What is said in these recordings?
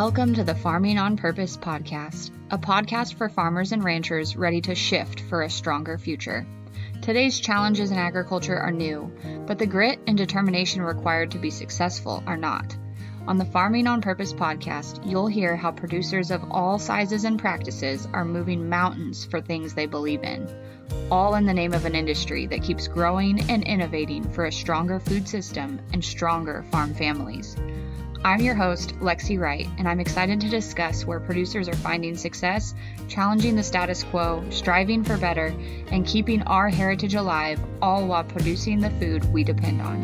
Welcome to the Farming on Purpose podcast, a podcast for farmers and ranchers ready to shift for a stronger future. Today's challenges in agriculture are new, but the grit and determination required to be successful are not. On the Farming on Purpose podcast, you'll hear how producers of all sizes and practices are moving mountains for things they believe in, all in the name of an industry that keeps growing and innovating for a stronger food system and stronger farm families. I'm your host, Lexi Wright, and I'm excited to discuss where producers are finding success, challenging the status quo, striving for better, and keeping our heritage alive, all while producing the food we depend on.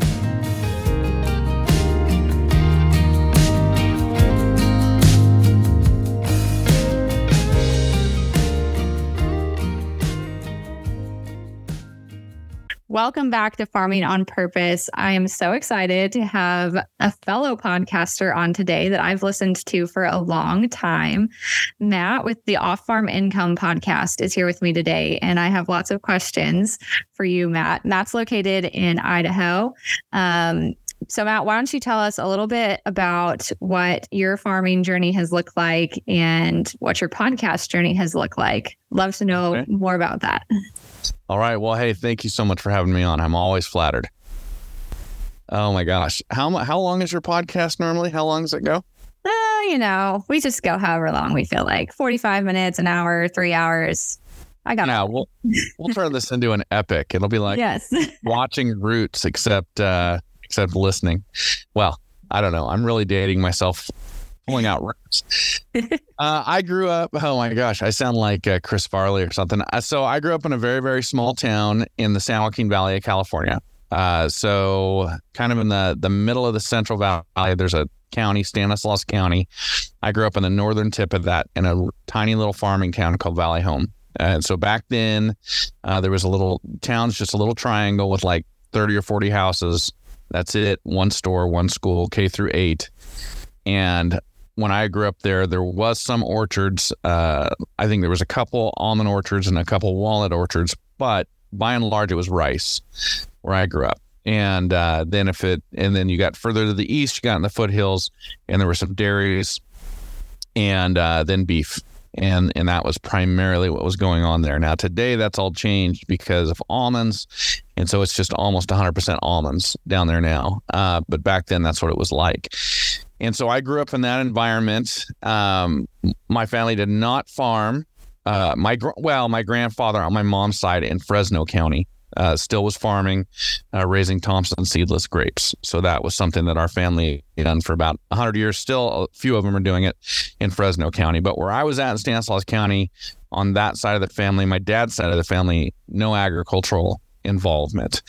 Welcome back to Farming on Purpose. I am so excited to have a fellow podcaster on today that I've listened to for a long time. Matt with the Off Farm Income podcast is here with me today, and I have lots of questions for you, Matt. Matt's located in Idaho. Um, so, Matt, why don't you tell us a little bit about what your farming journey has looked like and what your podcast journey has looked like? Love to know okay. more about that. All right. Well, hey, thank you so much for having me on. I'm always flattered. Oh my gosh. How how long is your podcast normally? How long does it go? Uh, you know, we just go however long we feel like. 45 minutes, an hour, 3 hours. I got Now, we'll we'll turn this into an epic. It'll be like yes. watching Roots except uh except listening. Well, I don't know. I'm really dating myself pulling out roots. uh, I grew up. Oh my gosh, I sound like uh, Chris Farley or something. Uh, so I grew up in a very very small town in the San Joaquin Valley of California. Uh, so kind of in the the middle of the Central Valley, there's a county, Stanislaus County. I grew up in the northern tip of that in a tiny little farming town called Valley Home. And so back then, uh, there was a little town's just a little triangle with like 30 or 40 houses. That's it. One store, one school, K through eight. And when I grew up there, there was some orchards. Uh, I think there was a couple almond orchards and a couple walnut orchards, but by and large, it was rice where I grew up. And uh, then if it, and then you got further to the east, you got in the foothills, and there were some dairies, and uh, then beef, and and that was primarily what was going on there. Now today, that's all changed because of almonds, and so it's just almost 100% almonds down there now. Uh, but back then, that's what it was like. And so I grew up in that environment. Um, my family did not farm. Uh, my well, my grandfather on my mom's side in Fresno County uh, still was farming, uh, raising Thompson seedless grapes. So that was something that our family had done for about 100 years. Still, a few of them are doing it in Fresno County. But where I was at in Stanislaus County, on that side of the family, my dad's side of the family, no agricultural involvement.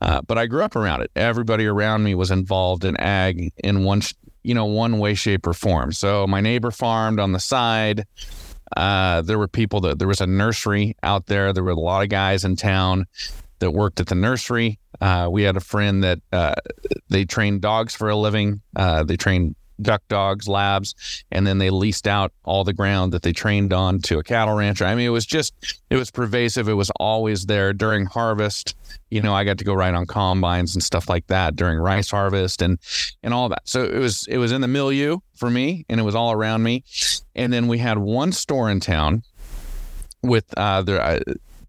Uh, but I grew up around it. Everybody around me was involved in ag in one you know, one way, shape, or form. So my neighbor farmed on the side. Uh, there were people that there was a nursery out there. There were a lot of guys in town that worked at the nursery. Uh, we had a friend that uh, they trained dogs for a living. Uh, they trained duck dogs, labs, and then they leased out all the ground that they trained on to a cattle rancher. I mean, it was just, it was pervasive. It was always there during harvest. You know, I got to go ride on combines and stuff like that during rice harvest and and all that. So it was it was in the milieu for me, and it was all around me. And then we had one store in town with uh, the. Uh,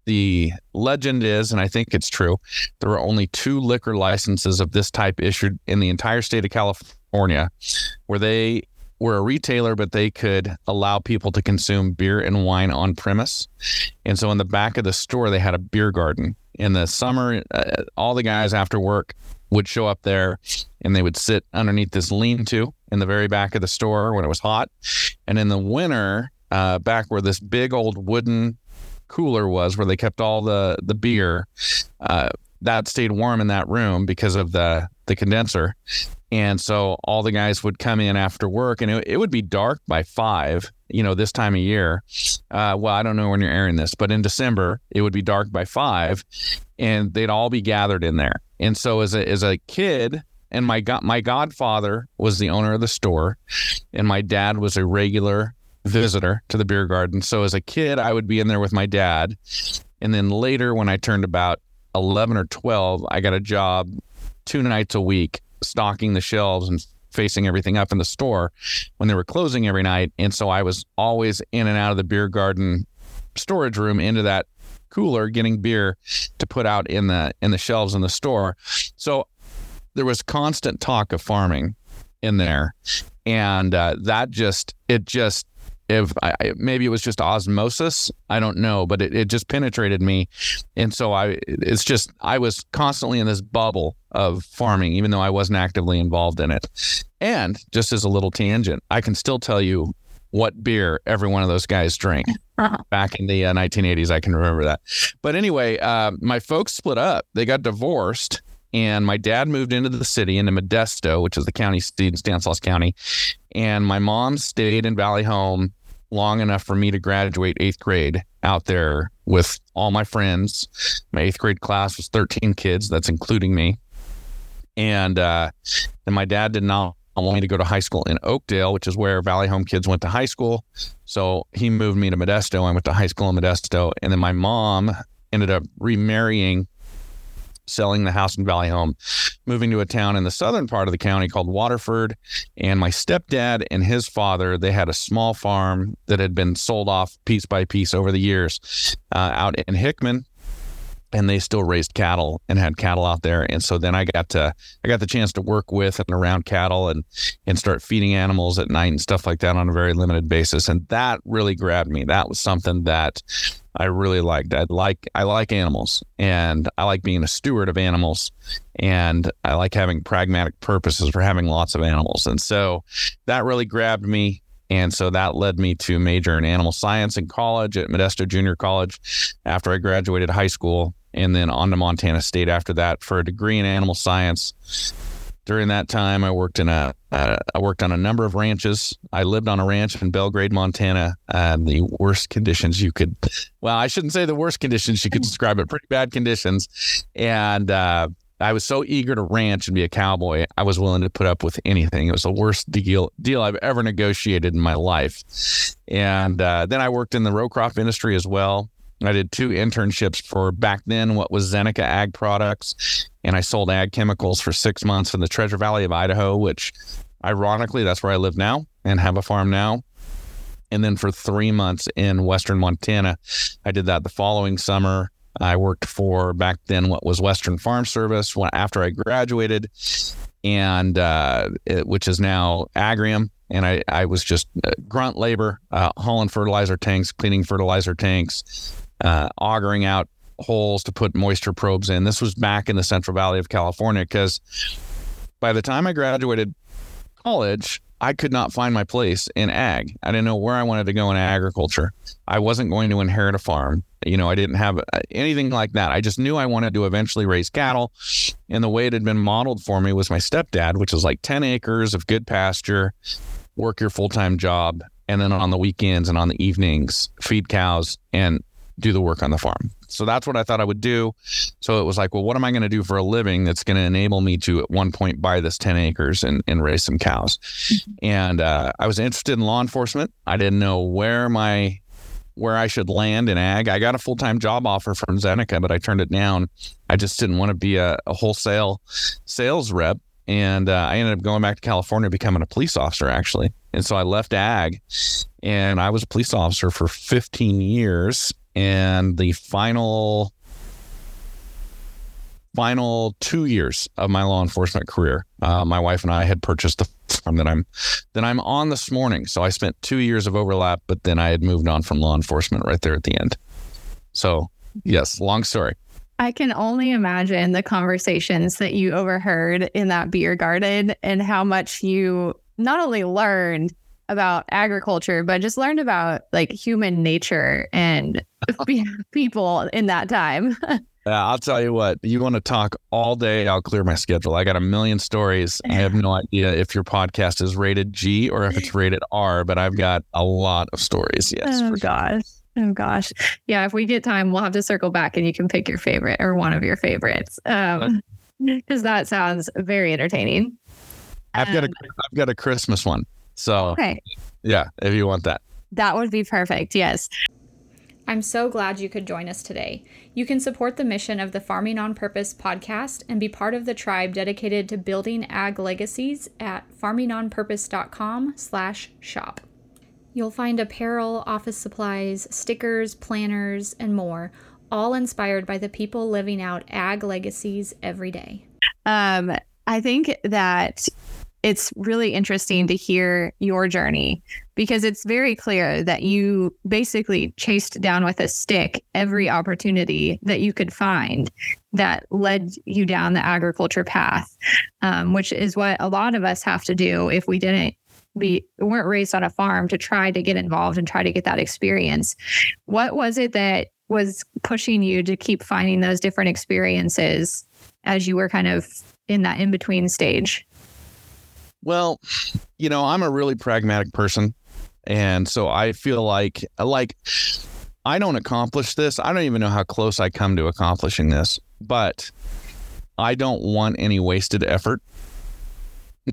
the legend is, and I think it's true, there were only two liquor licenses of this type issued in the entire state of California California, where they were a retailer, but they could allow people to consume beer and wine on premise. And so in the back of the store, they had a beer garden. In the summer, uh, all the guys after work would show up there and they would sit underneath this lean to in the very back of the store when it was hot. And in the winter, uh, back where this big old wooden cooler was, where they kept all the, the beer, uh, that stayed warm in that room because of the, the condenser. And so all the guys would come in after work and it, it would be dark by five, you know, this time of year. Uh, well, I don't know when you're airing this, but in December, it would be dark by five and they'd all be gathered in there. And so as a, as a kid, and my my godfather was the owner of the store, and my dad was a regular visitor to the beer garden. So as a kid, I would be in there with my dad, and then later, when I turned about eleven or twelve, I got a job two nights a week stocking the shelves and facing everything up in the store when they were closing every night. And so I was always in and out of the beer garden storage room into that cooler getting beer to put out in the in the shelves in the store. So there was constant talk of farming in there and uh, that just it just if I, maybe it was just osmosis i don't know but it, it just penetrated me. And so i it's just i was constantly in this bubble of farming even though i wasn't actively involved in it. And just as a little tangent i can still tell you what beer every one of those guys drank back in the uh, 1980s i can remember that. But anyway uh, my folks split up. They got divorced and my dad moved into the city into Modesto, which is the county seat in Stanislaus County. And my mom stayed in Valley Home long enough for me to graduate eighth grade out there with all my friends. My eighth grade class was 13 kids, that's including me. And uh, and my dad did not want me to go to high school in Oakdale, which is where Valley Home kids went to high school. So he moved me to Modesto. I went to high school in Modesto. And then my mom ended up remarrying selling the house in Valley Home, moving to a town in the southern part of the county called Waterford. And my stepdad and his father, they had a small farm that had been sold off piece by piece over the years uh, out in Hickman. And they still raised cattle and had cattle out there, and so then I got to I got the chance to work with and around cattle and and start feeding animals at night and stuff like that on a very limited basis, and that really grabbed me. That was something that I really liked. I like I like animals and I like being a steward of animals and I like having pragmatic purposes for having lots of animals. And so that really grabbed me. And so that led me to major in animal science in college at Modesto Junior College after I graduated high school and then on to Montana State after that for a degree in animal science during that time, I worked in a uh, I worked on a number of ranches. I lived on a ranch in Belgrade, Montana. Uh, the worst conditions you could, well, I shouldn't say the worst conditions you could describe it. Pretty bad conditions, and uh, I was so eager to ranch and be a cowboy. I was willing to put up with anything. It was the worst deal deal I've ever negotiated in my life. And uh, then I worked in the row crop industry as well. I did two internships for back then what was Zeneca Ag Products, and I sold ag chemicals for six months in the Treasure Valley of Idaho, which ironically that's where I live now and have a farm now. And then for three months in Western Montana, I did that the following summer. I worked for back then what was Western Farm Service when, after I graduated, and uh, it, which is now Agrium and I, I was just uh, grunt labor, uh, hauling fertilizer tanks, cleaning fertilizer tanks, uh, augering out holes to put moisture probes in. This was back in the Central Valley of California because by the time I graduated college, I could not find my place in ag. I didn't know where I wanted to go in agriculture. I wasn't going to inherit a farm. You know, I didn't have uh, anything like that. I just knew I wanted to eventually raise cattle. And the way it had been modeled for me was my stepdad, which was like 10 acres of good pasture, work your full time job, and then on the weekends and on the evenings, feed cows and do the work on the farm. So that's what I thought I would do. So it was like, well, what am I going to do for a living that's going to enable me to at one point buy this 10 acres and, and raise some cows? Mm-hmm. And uh, I was interested in law enforcement. I didn't know where my where I should land in ag. I got a full time job offer from Zeneca, but I turned it down. I just didn't want to be a, a wholesale sales rep. And uh, I ended up going back to California, becoming a police officer, actually. And so I left ag and I was a police officer for 15 years and the final final two years of my law enforcement career, uh, my wife and I had purchased the farm that I'm that I'm on this morning. So I spent two years of overlap, but then I had moved on from law enforcement right there at the end. So yes, long story. I can only imagine the conversations that you overheard in that beer garden and how much you not only learned about agriculture, but just learned about like human nature and people in that time. Yeah, I'll tell you what, you want to talk all day, I'll clear my schedule. I got a million stories. I have no idea if your podcast is rated G or if it's rated R, but I've got a lot of stories. Yes. Oh, gosh. Oh, gosh. Yeah. If we get time, we'll have to circle back and you can pick your favorite or one of your favorites. Um, because that sounds very entertaining. I've got a um, I've got a Christmas one. So, okay. yeah, if you want that. That would be perfect. Yes. I'm so glad you could join us today. You can support the mission of the Farming on Purpose podcast and be part of the tribe dedicated to building ag legacies at farmingonpurpose.com/shop. You'll find apparel, office supplies, stickers, planners, and more, all inspired by the people living out ag legacies every day. Um, I think that it's really interesting to hear your journey because it's very clear that you basically chased down with a stick every opportunity that you could find that led you down the agriculture path, um, which is what a lot of us have to do if we didn't be weren't raised on a farm to try to get involved and try to get that experience. What was it that was pushing you to keep finding those different experiences as you were kind of in that in between stage? Well, you know, I'm a really pragmatic person. And so I feel like like I don't accomplish this. I don't even know how close I come to accomplishing this, but I don't want any wasted effort.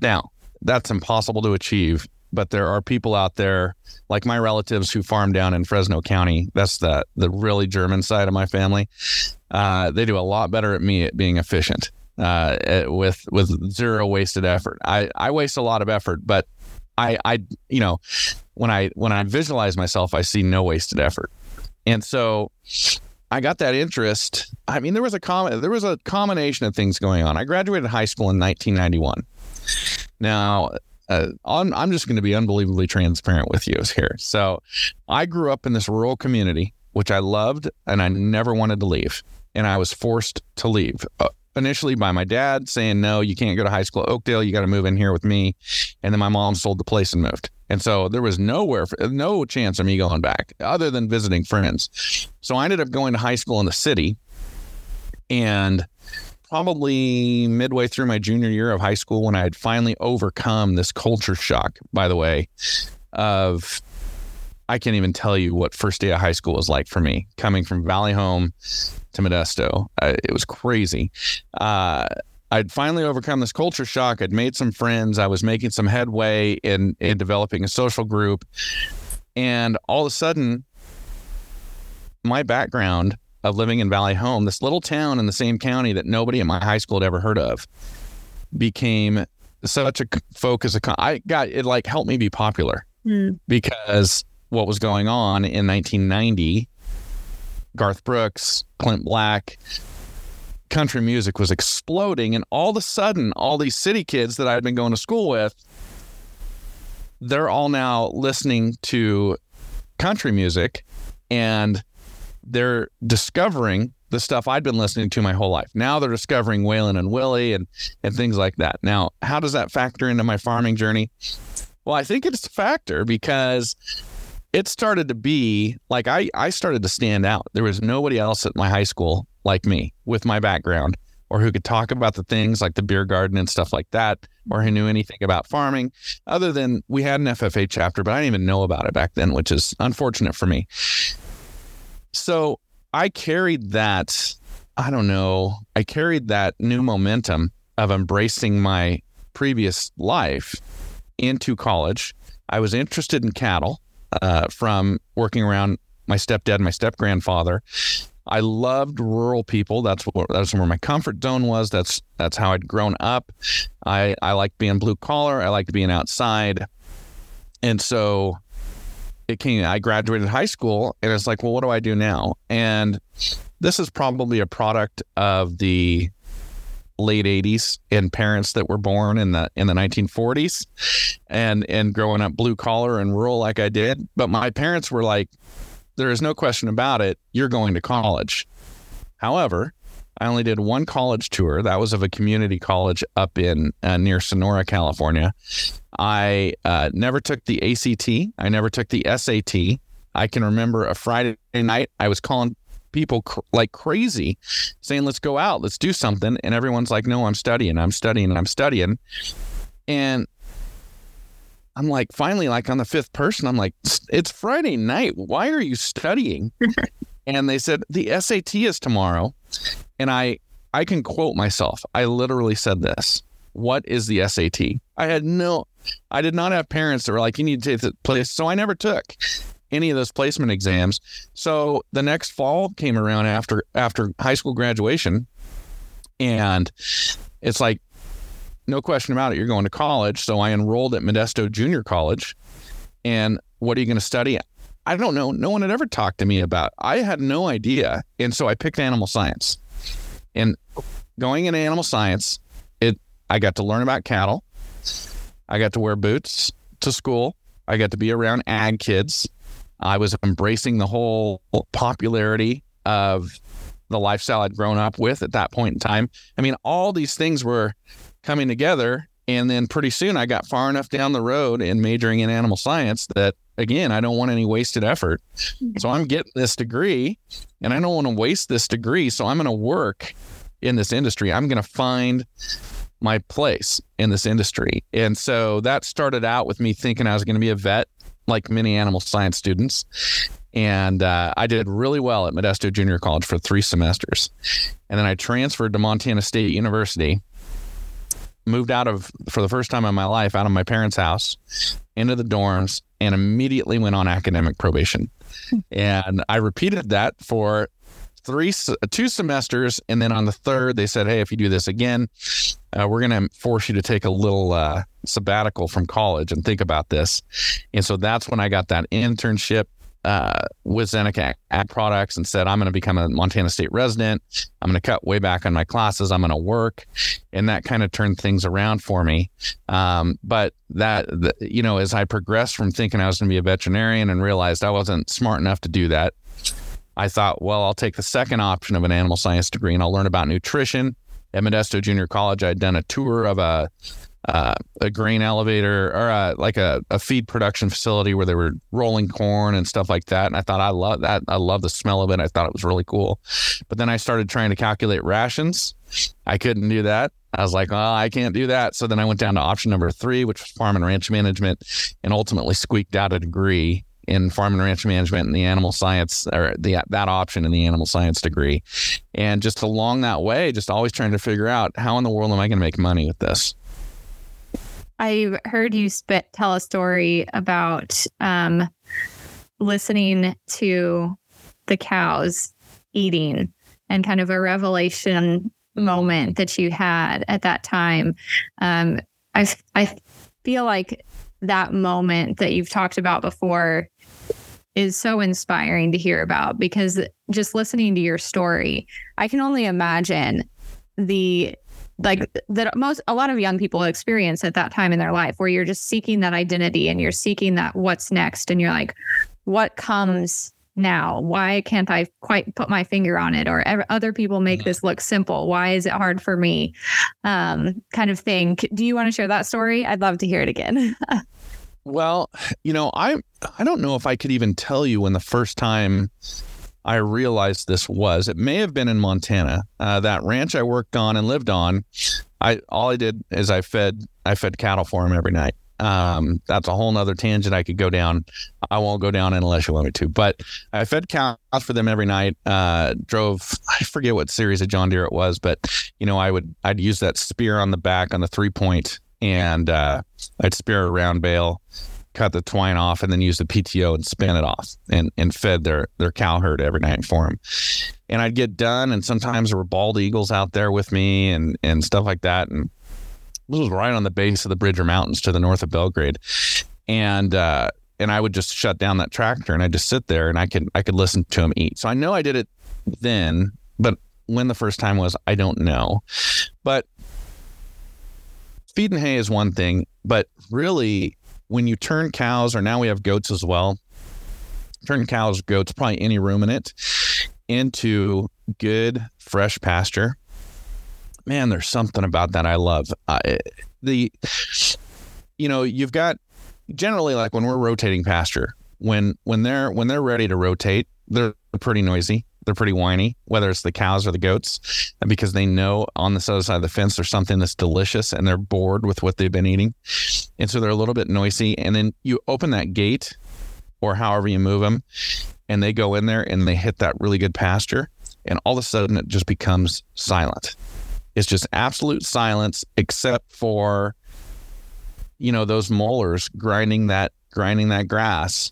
Now, that's impossible to achieve, but there are people out there like my relatives who farm down in Fresno County. That's the the really German side of my family. Uh, they do a lot better at me at being efficient uh, with with zero wasted effort. I I waste a lot of effort, but I I you know when I when I visualize myself, I see no wasted effort, and so. I got that interest. I mean, there was a com- there was a combination of things going on. I graduated high school in 1991. Now, uh, I'm, I'm just going to be unbelievably transparent with you here. So, I grew up in this rural community, which I loved, and I never wanted to leave. And I was forced to leave. Initially by my dad saying, no, you can't go to high school Oakdale. You got to move in here with me. And then my mom sold the place and moved. And so there was nowhere, no chance of me going back other than visiting friends. So I ended up going to high school in the city. And probably midway through my junior year of high school, when I had finally overcome this culture shock, by the way, of I can't even tell you what first day of high school was like for me coming from Valley Home to Modesto. Uh, it was crazy. Uh, I'd finally overcome this culture shock. I'd made some friends. I was making some headway in in developing a social group, and all of a sudden, my background of living in Valley Home, this little town in the same county that nobody in my high school had ever heard of, became such a focus. I got it like helped me be popular mm. because what was going on in 1990 Garth Brooks, Clint Black, country music was exploding. And all of a sudden, all these city kids that I had been going to school with, they're all now listening to country music and they're discovering the stuff I'd been listening to my whole life. Now they're discovering Waylon and Willie and and things like that. Now, how does that factor into my farming journey? Well, I think it's a factor because it started to be like I, I started to stand out. There was nobody else at my high school like me with my background or who could talk about the things like the beer garden and stuff like that, or who knew anything about farming, other than we had an FFA chapter, but I didn't even know about it back then, which is unfortunate for me. So I carried that, I don't know, I carried that new momentum of embracing my previous life into college. I was interested in cattle uh, from working around my stepdad and my step grandfather. I loved rural people. That's what that's where my comfort zone was. That's that's how I'd grown up. I I liked being blue collar. I liked being outside, and so it came. I graduated high school, and it's like, well, what do I do now? And this is probably a product of the late 80s and parents that were born in the in the 1940s and and growing up blue collar and rural like I did. But my parents were like there is no question about it. You're going to college. However I only did one college tour. That was of a community college up in uh, near Sonora California. I uh, never took the ACT I never took the SAT I can remember a Friday night I was calling people cr- like crazy saying, let's go out, let's do something. And everyone's like, no, I'm studying, I'm studying, I'm studying. And I'm like, finally, like on the fifth person, I'm like, it's Friday night. Why are you studying? and they said, the SAT is tomorrow. And I, I can quote myself. I literally said this. What is the SAT? I had no, I did not have parents that were like, you need to take the place. So I never took. Any of those placement exams. So the next fall came around after after high school graduation, and it's like no question about it. You're going to college. So I enrolled at Modesto Junior College. And what are you going to study? I don't know. No one had ever talked to me about. I had no idea, and so I picked animal science. And going into animal science, it I got to learn about cattle. I got to wear boots to school. I got to be around ag kids. I was embracing the whole popularity of the lifestyle I'd grown up with at that point in time. I mean, all these things were coming together. And then pretty soon I got far enough down the road in majoring in animal science that, again, I don't want any wasted effort. So I'm getting this degree and I don't want to waste this degree. So I'm going to work in this industry. I'm going to find my place in this industry. And so that started out with me thinking I was going to be a vet, like many animal science students. And uh, I did really well at Modesto Junior College for three semesters. And then I transferred to Montana State University moved out of for the first time in my life out of my parents' house into the dorms and immediately went on academic probation. and I repeated that for three two semesters and then on the third they said hey if you do this again uh, we're going to force you to take a little uh, sabbatical from college and think about this and so that's when i got that internship uh, with Zeneca Ag Products and said, I'm going to become a Montana State resident. I'm going to cut way back on my classes. I'm going to work. And that kind of turned things around for me. Um, but that, the, you know, as I progressed from thinking I was going to be a veterinarian and realized I wasn't smart enough to do that, I thought, well, I'll take the second option of an animal science degree and I'll learn about nutrition. At Modesto Junior College, I'd done a tour of a uh, a grain elevator or a, like a, a feed production facility where they were rolling corn and stuff like that. And I thought I love that. I love the smell of it. I thought it was really cool. But then I started trying to calculate rations. I couldn't do that. I was like, well, I can't do that. So then I went down to option number three, which was farm and ranch management, and ultimately squeaked out a degree in farm and ranch management and the animal science or the that option in the animal science degree. And just along that way, just always trying to figure out how in the world am I going to make money with this? I heard you spit, tell a story about um, listening to the cows eating and kind of a revelation moment that you had at that time. Um, I, I feel like that moment that you've talked about before is so inspiring to hear about because just listening to your story, I can only imagine the like that most a lot of young people experience at that time in their life where you're just seeking that identity and you're seeking that what's next and you're like what comes now? Why can't i quite put my finger on it? Or other people make this look simple. Why is it hard for me? Um kind of thing. Do you want to share that story? I'd love to hear it again well you know i i don't know if i could even tell you when the first time I realized this was. It may have been in Montana. Uh, that ranch I worked on and lived on, I all I did is I fed I fed cattle for him every night. Um, that's a whole nother tangent I could go down. I won't go down unless you want me to. But I fed cows for them every night. Uh, drove I forget what series of John Deere it was, but you know I would I'd use that spear on the back on the three point and uh, I'd spear a round bale cut the twine off and then use the PTO and spin it off and, and fed their, their cow herd every night for them. And I'd get done. And sometimes there were bald eagles out there with me and, and stuff like that. And this was right on the base of the Bridger Mountains to the north of Belgrade. And, uh, and I would just shut down that tractor and I just sit there and I could, I could listen to him eat. So I know I did it then, but when the first time was, I don't know. But feed and hay is one thing, but really when you turn cows, or now we have goats as well, turn cows, goats, probably any ruminant, into good fresh pasture. Man, there's something about that I love. Uh, the, you know, you've got generally like when we're rotating pasture, when when they're when they're ready to rotate, they're pretty noisy they're pretty whiny, whether it's the cows or the goats, because they know on the other side of the fence there's something that's delicious and they're bored with what they've been eating. And so they're a little bit noisy. And then you open that gate or however you move them, and they go in there and they hit that really good pasture. And all of a sudden it just becomes silent. It's just absolute silence, except for, you know, those molars grinding that grinding that grass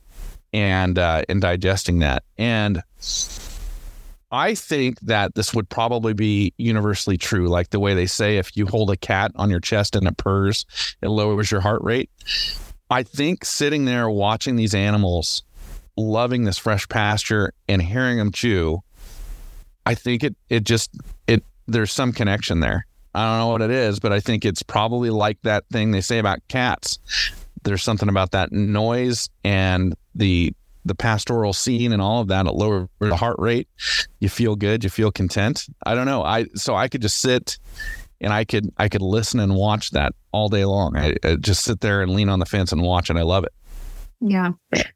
and uh, and digesting that. And I think that this would probably be universally true, like the way they say if you hold a cat on your chest and it purrs, it lowers your heart rate. I think sitting there watching these animals, loving this fresh pasture and hearing them chew, I think it it just it there's some connection there. I don't know what it is, but I think it's probably like that thing they say about cats. There's something about that noise and the the pastoral scene and all of that. It lowers the heart rate. You feel good. You feel content. I don't know. I so I could just sit and I could I could listen and watch that all day long. I, I just sit there and lean on the fence and watch, and I love it. Yeah,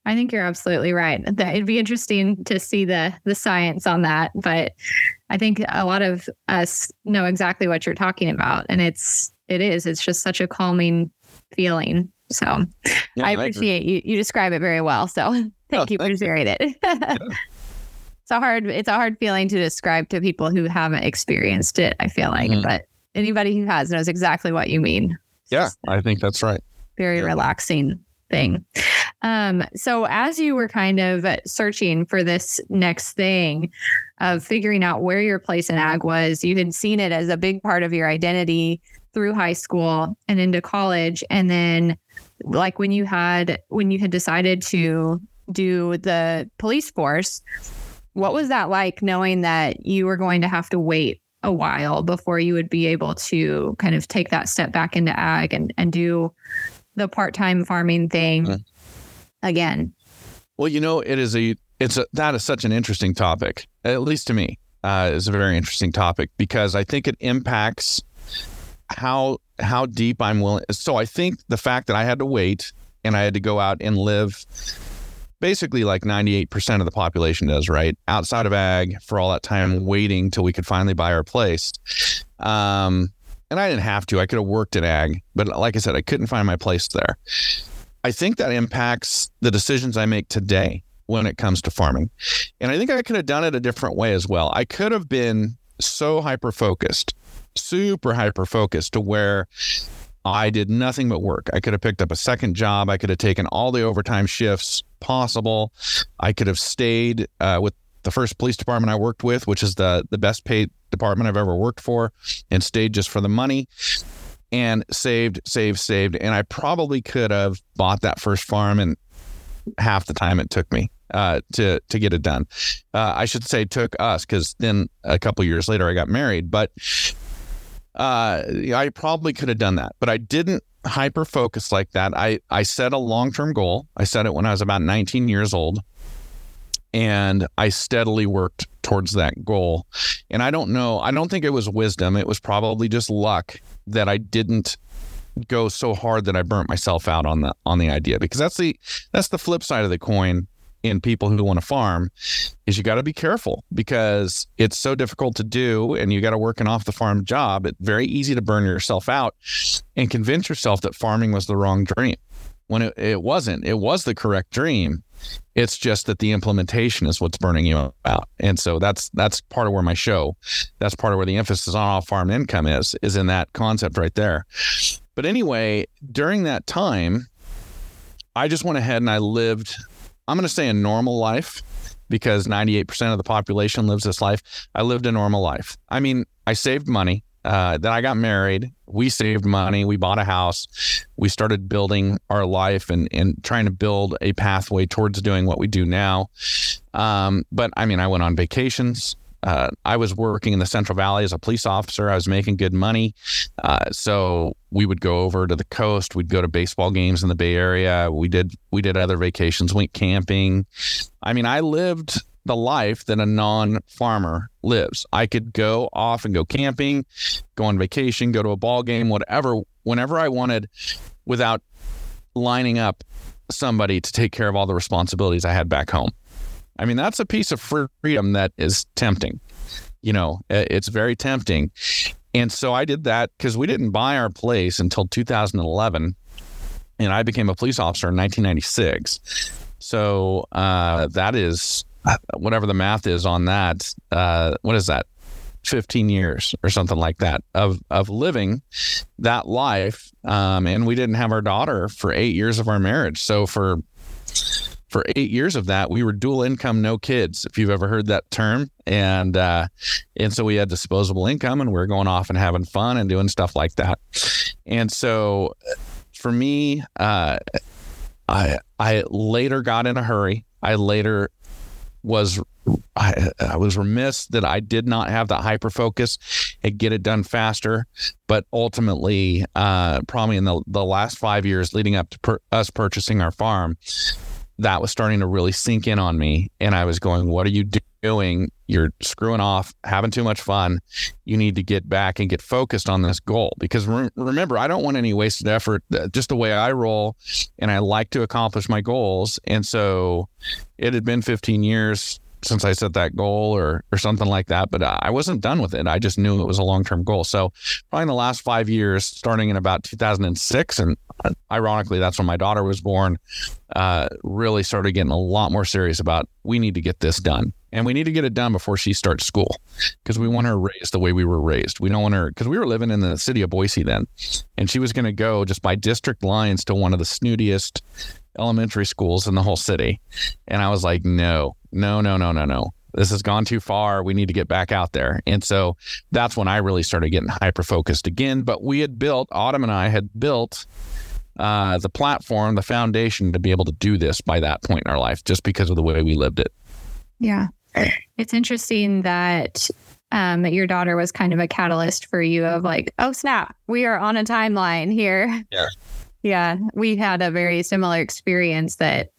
I think you're absolutely right. That it'd be interesting to see the the science on that, but I think a lot of us know exactly what you're talking about, and it's it is it's just such a calming feeling. So yeah, I appreciate I you you describe it very well. So thank oh, you for sharing it. yeah. It's a hard it's a hard feeling to describe to people who haven't experienced it. I feel like, mm-hmm. but anybody who has knows exactly what you mean. Yeah, I think that's right. Very yeah. relaxing thing. Um, so as you were kind of searching for this next thing of figuring out where your place in ag was, you had seen it as a big part of your identity through high school and into college. And then like when you had when you had decided to do the police force, what was that like knowing that you were going to have to wait a while before you would be able to kind of take that step back into ag and, and do the part-time farming thing uh, again? Well you know it is a it's a that is such an interesting topic at least to me uh, is a very interesting topic because i think it impacts how how deep i'm willing so i think the fact that i had to wait and i had to go out and live basically like 98% of the population does, right? Outside of ag for all that time waiting till we could finally buy our place. Um, and I didn't have to. I could have worked at ag, but like I said, I couldn't find my place there. I think that impacts the decisions I make today when it comes to farming. And I think I could have done it a different way as well. I could have been so hyper focused, super hyper focused to where I did nothing but work. I could have picked up a second job. I could have taken all the overtime shifts possible. I could have stayed uh, with the first police department I worked with, which is the the best paid department I've ever worked for, and stayed just for the money and saved, saved, saved. And I probably could have bought that first farm in half the time it took me uh, to to get it done. Uh, I should say took us because then a couple years later I got married. But uh, I probably could have done that, but I didn't hyper focused like that. I I set a long term goal. I set it when I was about 19 years old and I steadily worked towards that goal. And I don't know, I don't think it was wisdom. It was probably just luck that I didn't go so hard that I burnt myself out on the on the idea because that's the that's the flip side of the coin in people who want to farm is you got to be careful because it's so difficult to do and you got to work an off the farm job. It's very easy to burn yourself out and convince yourself that farming was the wrong dream when it, it wasn't. It was the correct dream. It's just that the implementation is what's burning you out. And so that's that's part of where my show, that's part of where the emphasis on off farm income is, is in that concept right there. But anyway, during that time, I just went ahead and I lived, I'm going to say a normal life because 98% of the population lives this life. I lived a normal life. I mean, I saved money. Uh, then I got married. We saved money. We bought a house. We started building our life and, and trying to build a pathway towards doing what we do now. Um, but I mean, I went on vacations. Uh, I was working in the Central Valley as a police officer. I was making good money. Uh, so we would go over to the coast. We'd go to baseball games in the Bay Area. We did we did other vacations, went camping. I mean, I lived the life that a non farmer lives. I could go off and go camping, go on vacation, go to a ball game, whatever, whenever I wanted without lining up somebody to take care of all the responsibilities I had back home. I mean, that's a piece of freedom that is tempting. You know, it's very tempting. And so I did that because we didn't buy our place until 2011. And I became a police officer in 1996. So uh, that is whatever the math is on that. Uh, what is that? 15 years or something like that of of living that life um, and we didn't have our daughter for eight years of our marriage so for for eight years of that, we were dual income, no kids, if you've ever heard that term. And uh, and so we had disposable income, and we are going off and having fun and doing stuff like that. And so, for me, uh, I I later got in a hurry. I later was I, I, was remiss that I did not have that hyper focus and get it done faster. But ultimately, uh, probably in the, the last five years leading up to per, us purchasing our farm, that was starting to really sink in on me. And I was going, What are you doing? You're screwing off, having too much fun. You need to get back and get focused on this goal. Because re- remember, I don't want any wasted effort, uh, just the way I roll. And I like to accomplish my goals. And so it had been 15 years since I set that goal or or something like that. But I wasn't done with it. I just knew it was a long term goal. So probably in the last five years, starting in about 2006, and uh, ironically, that's when my daughter was born. Uh, really started getting a lot more serious about we need to get this done. And we need to get it done before she starts school because we want her raised the way we were raised. We don't want her because we were living in the city of Boise then. And she was going to go just by district lines to one of the snootiest elementary schools in the whole city. And I was like, no, no, no, no, no, no. This has gone too far. We need to get back out there. And so that's when I really started getting hyper focused again. But we had built, Autumn and I had built uh, the platform, the foundation to be able to do this by that point in our life, just because of the way we lived it. Yeah. It's interesting that um, your daughter was kind of a catalyst for you of like, oh, snap, we are on a timeline here. Yeah. Yeah. We had a very similar experience that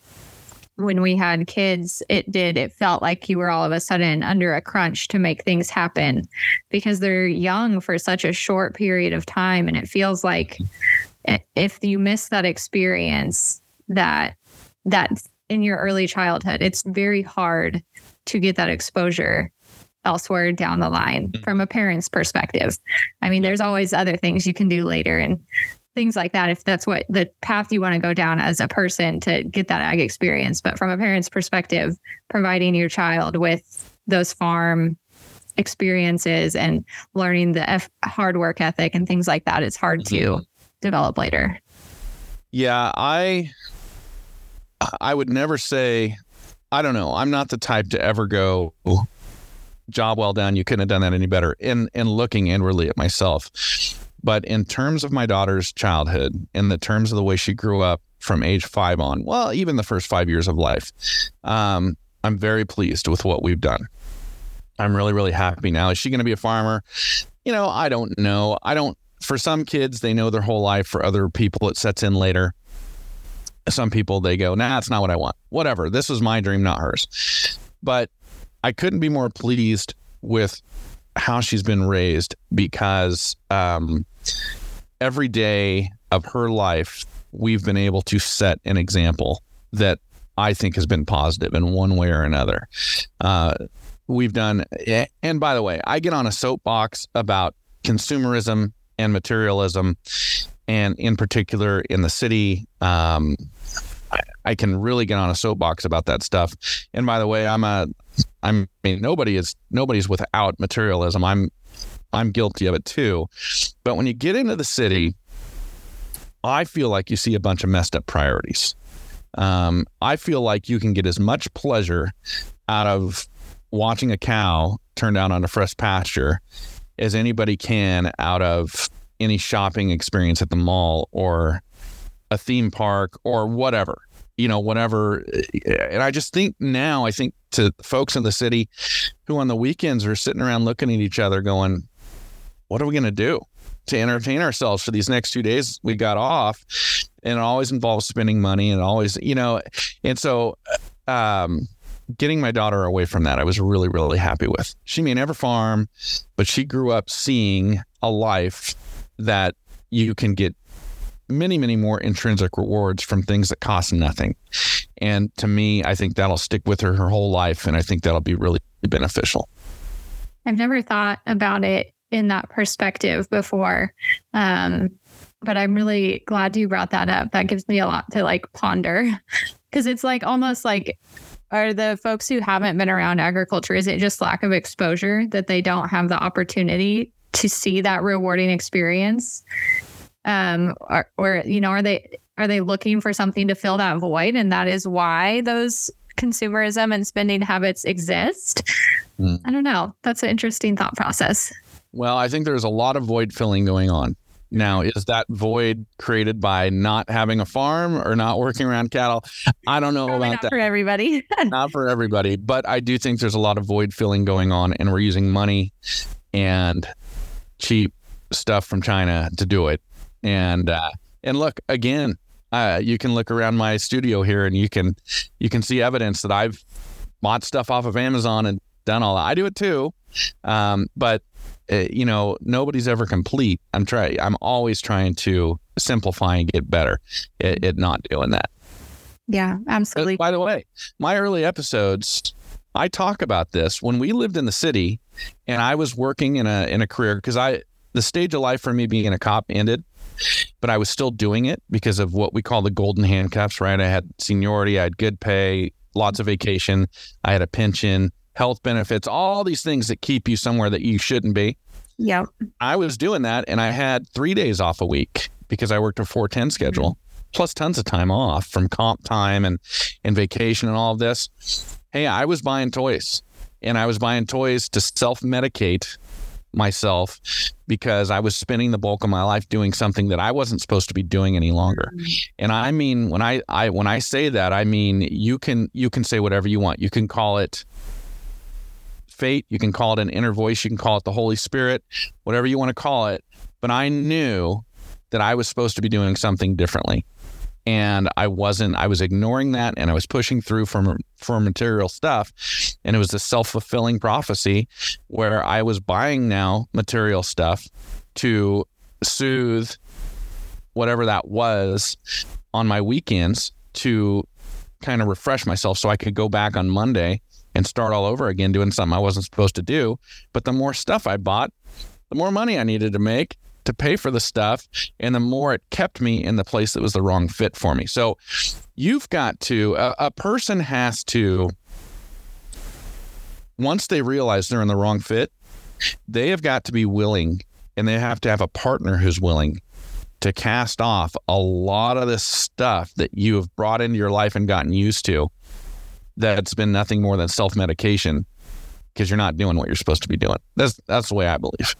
when we had kids, it did. It felt like you were all of a sudden under a crunch to make things happen because they're young for such a short period of time. And it feels like if you miss that experience, that that's in your early childhood, it's very hard to get that exposure elsewhere down the line mm. from a parent's perspective. I mean, there's always other things you can do later. And things like that if that's what the path you want to go down as a person to get that ag experience. But from a parent's perspective providing your child with those farm experiences and learning the F- hard work ethic and things like that it's hard to mm-hmm. develop later. Yeah i i would never say i don't know i'm not the type to ever go job well done you couldn't have done that any better in in looking inwardly at myself but in terms of my daughter's childhood, in the terms of the way she grew up from age five on, well, even the first five years of life, um, I'm very pleased with what we've done. I'm really, really happy now. Is she going to be a farmer? You know, I don't know. I don't, for some kids, they know their whole life. For other people, it sets in later. Some people, they go, nah, that's not what I want. Whatever. This was my dream, not hers. But I couldn't be more pleased with how she's been raised because um, every day of her life, we've been able to set an example that I think has been positive in one way or another. Uh, we've done, and by the way, I get on a soapbox about consumerism and materialism, and in particular in the city. Um, I, I can really get on a soapbox about that stuff. And by the way, I'm a, I mean, nobody is nobody's without materialism. I'm I'm guilty of it too. But when you get into the city, I feel like you see a bunch of messed up priorities. Um, I feel like you can get as much pleasure out of watching a cow turn down on a fresh pasture as anybody can out of any shopping experience at the mall or a theme park or whatever you know, whatever. And I just think now, I think to folks in the city who on the weekends are sitting around looking at each other going, what are we going to do to entertain ourselves for these next two days we got off? And it always involves spending money and always, you know, and so, um, getting my daughter away from that, I was really, really happy with. She may never farm, but she grew up seeing a life that you can get many, many more intrinsic rewards from things that cost nothing. And to me, I think that'll stick with her her whole life. And I think that'll be really beneficial. I've never thought about it in that perspective before. Um, but I'm really glad you brought that up. That gives me a lot to like ponder because it's like almost like are the folks who haven't been around agriculture is it just lack of exposure that they don't have the opportunity to see that rewarding experience um or, or you know are they Are they looking for something to fill that void? And that is why those consumerism and spending habits exist? Mm. I don't know. That's an interesting thought process. Well, I think there's a lot of void filling going on. Now, is that void created by not having a farm or not working around cattle? I don't know Probably about that. Not for everybody. not for everybody, but I do think there's a lot of void filling going on, and we're using money and cheap stuff from China to do it. And uh, and look again, uh, you can look around my studio here, and you can you can see evidence that I've bought stuff off of Amazon and done all that. I do it too, um, but uh, you know, nobody's ever complete. I'm trying. I'm always trying to simplify and get better at, at not doing that. Yeah, absolutely. By the way, my early episodes, I talk about this when we lived in the city, and I was working in a in a career because I the stage of life for me being a cop ended, but I was still doing it because of what we call the golden handcuffs. Right, I had seniority, I had good pay, lots of vacation, I had a pension health benefits, all these things that keep you somewhere that you shouldn't be. Yep. I was doing that and I had three days off a week because I worked a 410 schedule, mm-hmm. plus tons of time off from comp time and, and vacation and all of this. Hey, I was buying toys and I was buying toys to self medicate myself because I was spending the bulk of my life doing something that I wasn't supposed to be doing any longer. And I mean when I, I when I say that, I mean you can you can say whatever you want. You can call it fate, you can call it an inner voice, you can call it the Holy Spirit, whatever you want to call it. But I knew that I was supposed to be doing something differently. And I wasn't, I was ignoring that and I was pushing through for, for material stuff. And it was a self fulfilling prophecy where I was buying now material stuff to soothe whatever that was on my weekends to kind of refresh myself so I could go back on Monday and start all over again doing something I wasn't supposed to do. But the more stuff I bought, the more money I needed to make to pay for the stuff, and the more it kept me in the place that was the wrong fit for me. So you've got to, a, a person has to, once they realize they're in the wrong fit, they have got to be willing and they have to have a partner who's willing to cast off a lot of this stuff that you have brought into your life and gotten used to that's been nothing more than self medication because you're not doing what you're supposed to be doing. That's that's the way I believe.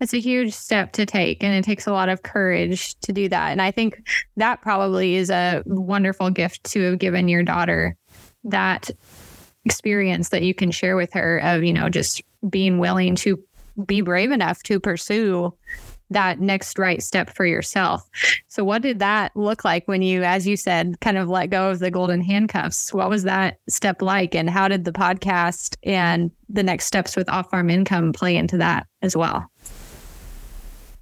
It's a huge step to take, and it takes a lot of courage to do that. And I think that probably is a wonderful gift to have given your daughter that experience that you can share with her of, you know, just being willing to be brave enough to pursue that next right step for yourself. So, what did that look like when you, as you said, kind of let go of the golden handcuffs? What was that step like? And how did the podcast and the next steps with off farm income play into that as well?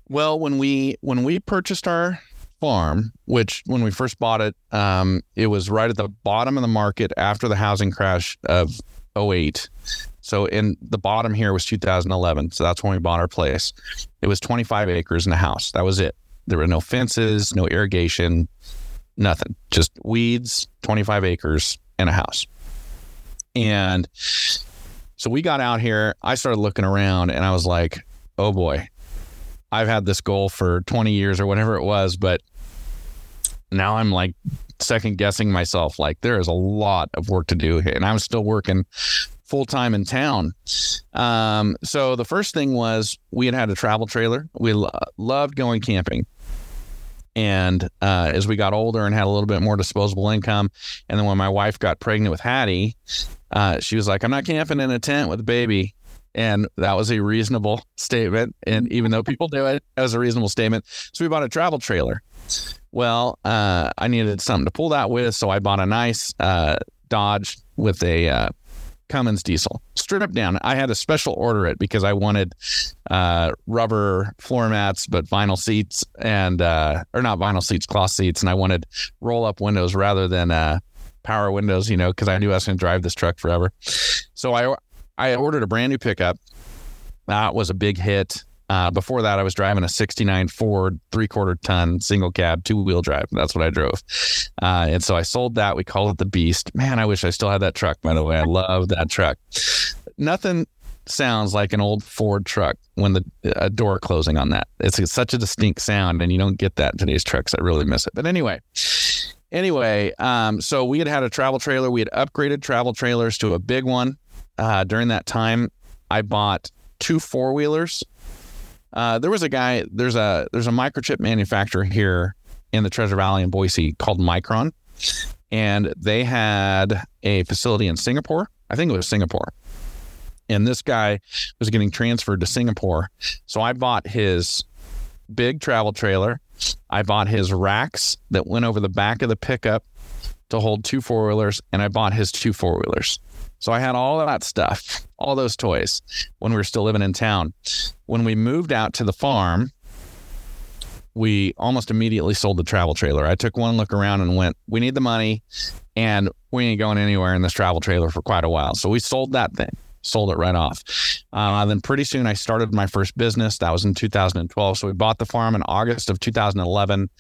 Well, when we when we purchased our farm, which when we first bought it, um, it was right at the bottom of the market after the housing crash of 08. So in the bottom here was 2011. So that's when we bought our place. It was 25 acres and a house. That was it. There were no fences, no irrigation, nothing. Just weeds, 25 acres and a house. And so we got out here. I started looking around and I was like, oh boy, I've had this goal for 20 years or whatever it was, but now I'm like second guessing myself. Like there is a lot of work to do here. And I'm still working full time in town. Um, so the first thing was we had had a travel trailer. We lo- loved going camping. And uh, as we got older and had a little bit more disposable income, and then when my wife got pregnant with Hattie, uh, she was like, "I'm not camping in a tent with a baby." And that was a reasonable statement. And even though people do it, it was a reasonable statement. So we bought a travel trailer. Well, uh, I needed something to pull that with, so I bought a nice uh, Dodge with a uh, Cummins diesel, stripped up down. I had to special order it because I wanted uh, rubber floor mats, but vinyl seats and uh, or not vinyl seats, cloth seats, and I wanted roll up windows rather than uh, power windows. You know, because I knew I was going to drive this truck forever. So I I ordered a brand new pickup. That was a big hit. Uh, before that, I was driving a 69 Ford three quarter ton single cab, two wheel drive. That's what I drove. Uh, and so I sold that. We called it the Beast. Man, I wish I still had that truck, by the way. I love that truck. Nothing, sounds like an old Ford truck when the a door closing on that. It's, it's such a distinct sound, and you don't get that in today's trucks. I really miss it. But anyway, anyway, um, so we had had a travel trailer. We had upgraded travel trailers to a big one. Uh, during that time, I bought two four wheelers. Uh, there was a guy. There's a there's a microchip manufacturer here in the Treasure Valley in Boise called Micron, and they had a facility in Singapore. I think it was Singapore. And this guy was getting transferred to Singapore. So I bought his big travel trailer. I bought his racks that went over the back of the pickup to hold two four wheelers, and I bought his two four wheelers. So I had all of that stuff, all those toys when we were still living in town. When we moved out to the farm, we almost immediately sold the travel trailer. I took one look around and went, we need the money and we ain't going anywhere in this travel trailer for quite a while. So we sold that thing, sold it right off. Uh, then pretty soon I started my first business. That was in 2012. So we bought the farm in August of 2011.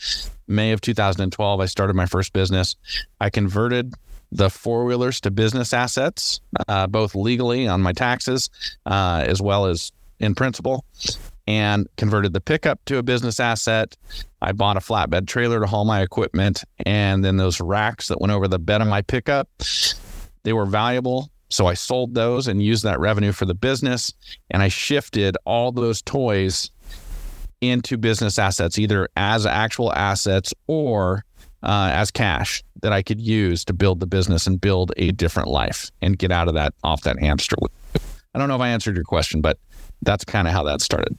May of 2012, I started my first business. I converted the four wheelers to business assets, uh, both legally on my taxes uh, as well as in principle and converted the pickup to a business asset. I bought a flatbed trailer to haul my equipment, and then those racks that went over the bed of my pickup, they were valuable. So I sold those and used that revenue for the business. And I shifted all those toys into business assets, either as actual assets or uh, as cash that I could use to build the business and build a different life and get out of that off that hamster wheel. I don't know if I answered your question, but that's kind of how that started.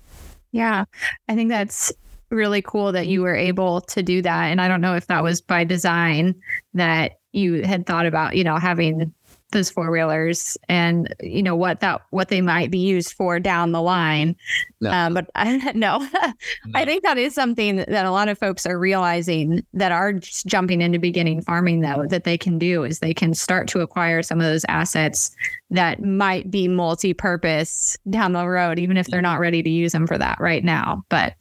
Yeah, I think that's really cool that you were able to do that. And I don't know if that was by design that you had thought about, you know, having those four wheelers and you know what that what they might be used for down the line no. Um, but I, no. no i think that is something that a lot of folks are realizing that are jumping into beginning farming though that they can do is they can start to acquire some of those assets that might be multi-purpose down the road even if they're not ready to use them for that right now but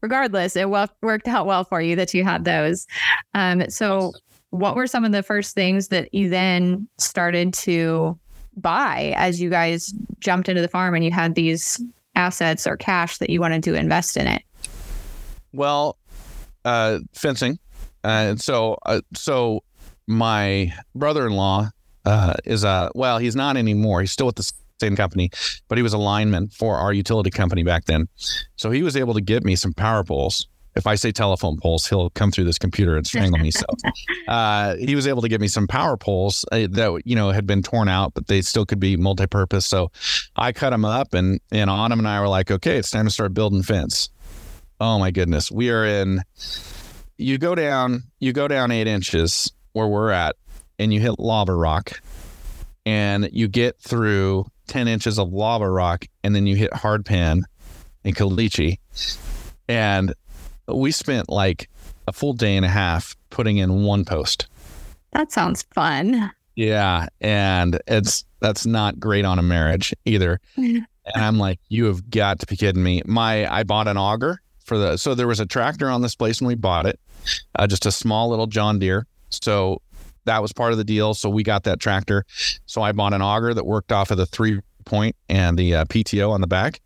regardless it well, worked out well for you that you had those um, so what were some of the first things that you then started to buy as you guys jumped into the farm and you had these assets or cash that you wanted to invest in it? Well, uh, fencing. Uh, so, uh, so my brother-in-law uh, is a well, he's not anymore. He's still with the same company, but he was a lineman for our utility company back then. So he was able to get me some power poles if I say telephone poles, he'll come through this computer and strangle me. So uh, he was able to give me some power poles uh, that you know had been torn out, but they still could be multi-purpose. So I cut them up, and and Autumn and I were like, okay, it's time to start building fence. Oh my goodness, we are in. You go down, you go down eight inches where we're at, and you hit lava rock, and you get through ten inches of lava rock, and then you hit hardpan and caliche, and we spent like a full day and a half putting in one post. That sounds fun. Yeah, and it's that's not great on a marriage either. and I'm like, you have got to be kidding me. My I bought an auger for the so there was a tractor on this place when we bought it, uh, just a small little John Deere. So that was part of the deal. So we got that tractor. So I bought an auger that worked off of the three point and the uh, PTO on the back,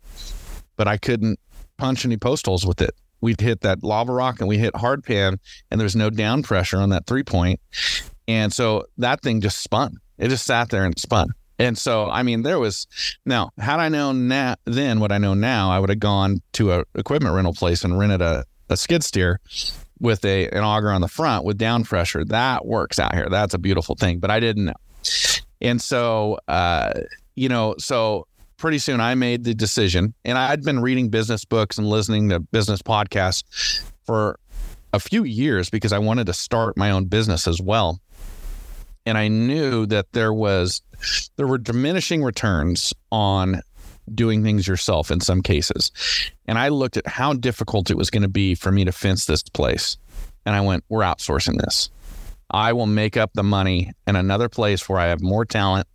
but I couldn't punch any post holes with it we'd hit that lava rock and we hit hard pan and there's no down pressure on that three point. And so that thing just spun. It just sat there and spun. And so, I mean, there was now, had I known now, then what I know now, I would have gone to a equipment rental place and rented a, a skid steer with a an auger on the front with down pressure. That works out here. That's a beautiful thing. But I didn't know. And so, uh, you know, so pretty soon I made the decision, and I'd been reading business books and listening to business podcasts for a few years because I wanted to start my own business as well. And I knew that there was there were diminishing returns on doing things yourself in some cases. And I looked at how difficult it was going to be for me to fence this place. And I went, we're outsourcing this. I will make up the money in another place where I have more talent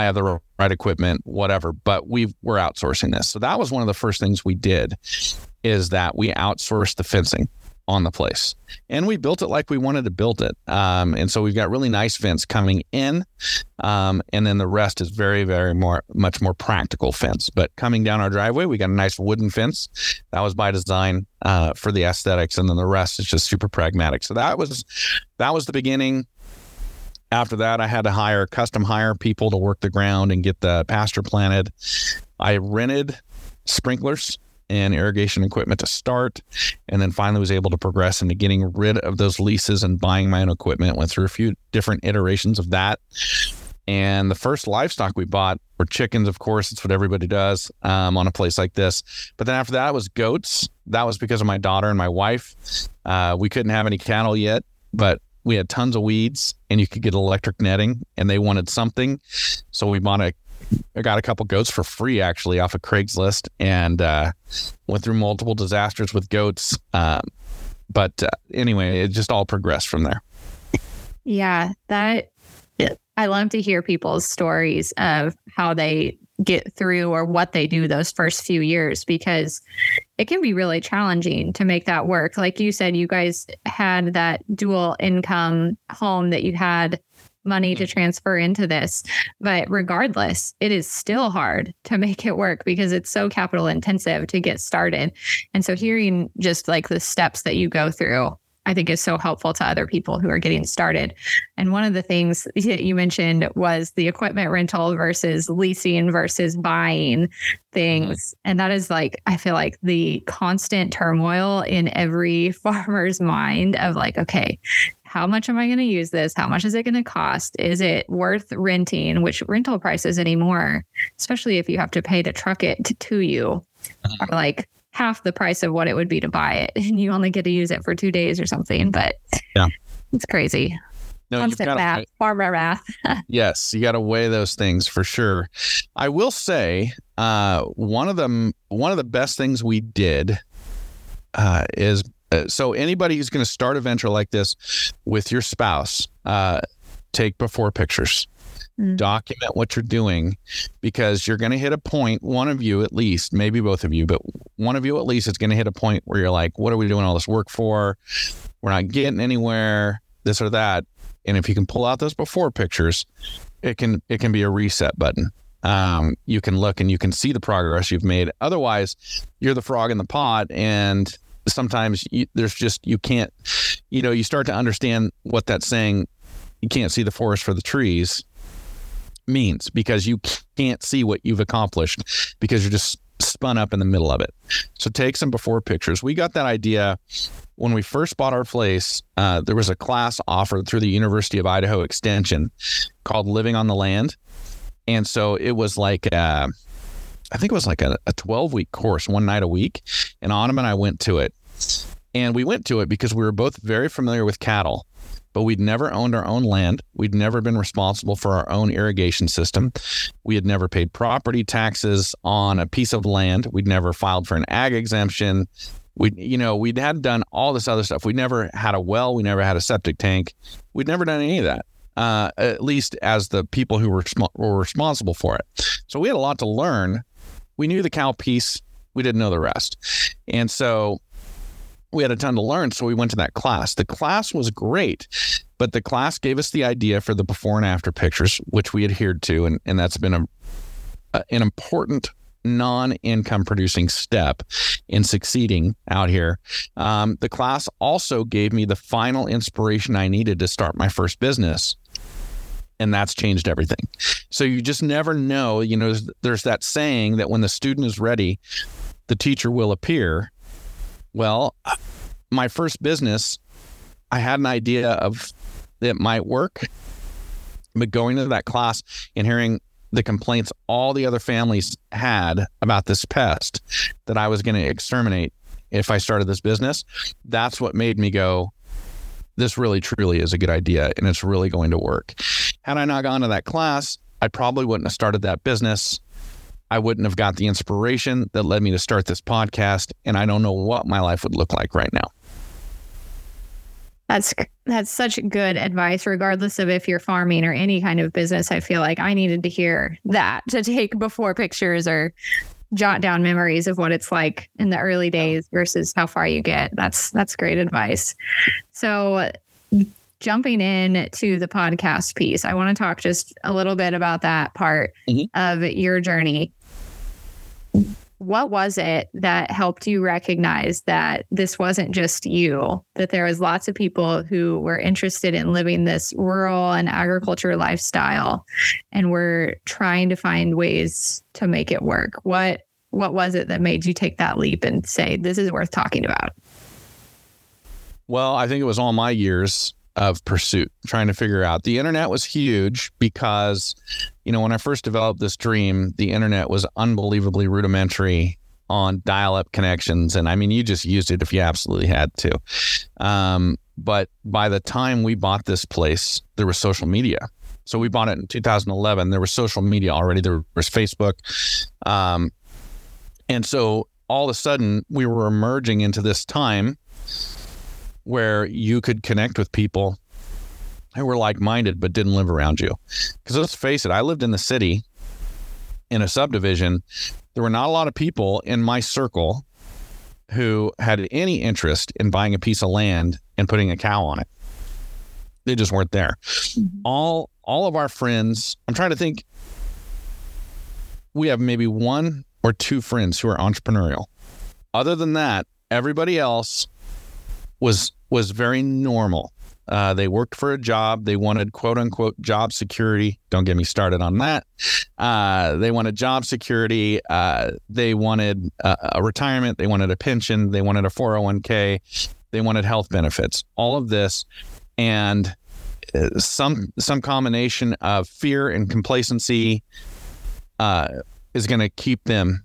I have the right equipment, whatever. But we we're outsourcing this. So that was one of the first things we did is that we outsourced the fencing. on the place. And we built it like we wanted to build it. Um, and so we've got really nice fence coming in. Um, and then the rest is very, very more, much more practical fence. But coming down our driveway, we got a nice wooden fence. That was by design uh, for the aesthetics. And then the rest is just super pragmatic. So that was, that was the beginning. After that, I had to hire custom hire people to work the ground and get the pasture planted. I rented sprinklers and irrigation equipment to start, and then finally was able to progress into getting rid of those leases and buying my own equipment. Went through a few different iterations of that. And the first livestock we bought were chickens, of course. It's what everybody does um, on a place like this. But then after that was goats. That was because of my daughter and my wife. Uh, we couldn't have any cattle yet, but we had tons of weeds and you could get electric netting and they wanted something. So we bought a I got a couple goats for free actually off of Craigslist and uh, went through multiple disasters with goats. Um, but uh, anyway, it just all progressed from there. Yeah, that I love to hear people's stories of how they get through or what they do those first few years because it can be really challenging to make that work. Like you said, you guys had that dual income home that you had money to mm. transfer into this. But regardless, it is still hard to make it work because it's so capital intensive to get started. And so hearing just like the steps that you go through I think is so helpful to other people who are getting started. And one of the things that you mentioned was the equipment rental versus leasing versus buying things. Mm-hmm. And that is like, I feel like the constant turmoil in every farmer's mind of like, okay, how much am I going to use this? How much is it going to cost? Is it worth renting? Which rental prices anymore, especially if you have to pay to truck it to, to you, are mm-hmm. like half the price of what it would be to buy it, and you only get to use it for two days or something. But yeah, it's crazy. No, Constant math, farmer math. yes, you got to weigh those things for sure. I will say, uh, one of them, one of the best things we did uh, is uh, so anybody who's going to start a venture like this with your spouse, uh, take before pictures. Mm. Document what you're doing because you're going to hit a point, one of you at least, maybe both of you, but one of you at least is going to hit a point where you're like, what are we doing all this work for? We're not getting anywhere, this or that. And if you can pull out those before pictures, it can it can be a reset button. Um, you can look and you can see the progress you've made. Otherwise, you're the frog in the pot, and sometimes you, there's just you can't, you know, you start to understand what that's saying. You can't see the forest for the trees means because you can't see what you've accomplished because you're just spun up in the middle of it. So take some before pictures. We got that idea when we first bought our place. Uh, there was a class offered through the University of Idaho Extension called Living on the Land. And so it was like, uh, I think it was like a, a 12 week course, one night a week. And Autumn and I went to it. And we went to it because we were both very familiar with cattle but we'd never owned our own land. We'd never been responsible for our own irrigation system. We had never paid property taxes on a piece of land. We'd never filed for an ag exemption. We, you know, we'd had done all this other stuff. We never had a well. We never had a septic tank. We'd never done any of that. Uh, at least as the people who were, were responsible for it. So we had a lot to learn. We knew the cow piece. We didn't know the rest. And so we had a ton to learn. So we went to that class. The class was great, but the class gave us the idea for the before and after pictures, which we adhered to. And, and that's been a, a an important non income producing step in succeeding out here. Um, the class also gave me the final inspiration I needed to start my first business. And that's changed everything. So you just never know. You know, there's, there's that saying that when the student is ready, the teacher will appear well, my first business, I had an idea of it might work, but going to that class and hearing the complaints all the other families had about this pest that I was going to exterminate if I started this business, that's what made me go, this really truly is a good idea and it's really going to work. Had I not gone to that class, I probably wouldn't have started that business. I wouldn't have got the inspiration that led me to start this podcast. And I don't know what my life would look like right now. That's that's such good advice, regardless of if you're farming or any kind of business. I feel like I needed to hear that to take before pictures or jot down memories of what it's like in the early days versus how far you get. That's that's great advice. So jumping in to the podcast piece, I want to talk just a little bit about that part mm-hmm. of your journey. What was it that helped you recognize that this wasn't just you, that there was lots of people who were interested in living this rural and agriculture lifestyle and were trying to find ways to make it work? What what was it that made you take that leap and say this is worth talking about? Well, I think it was all my years of pursuit, trying to figure out. The internet was huge because, you know, when I first developed this dream, the internet was unbelievably rudimentary on dial up connections. And I mean, you just used it if you absolutely had to. Um, but by the time we bought this place, there was social media. So we bought it in 2011. There was social media already. There was Facebook. Um, and so all of a sudden, we were emerging into this time where you could connect with people who were like minded but didn't live around you. Because let's face it, I lived in the city in a subdivision. There were not a lot of people in my circle who had any interest in buying a piece of land and putting a cow on it. They just weren't there. Mm-hmm. All all of our friends, I'm trying to think we have maybe one or two friends who are entrepreneurial. Other than that, everybody else was was very normal. Uh, they worked for a job. They wanted quote unquote job security. Don't get me started on that. Uh, they wanted job security. Uh, they wanted a retirement. They wanted a pension. They wanted a 401k. They wanted health benefits. All of this. And uh, some some combination of fear and complacency uh, is going to keep them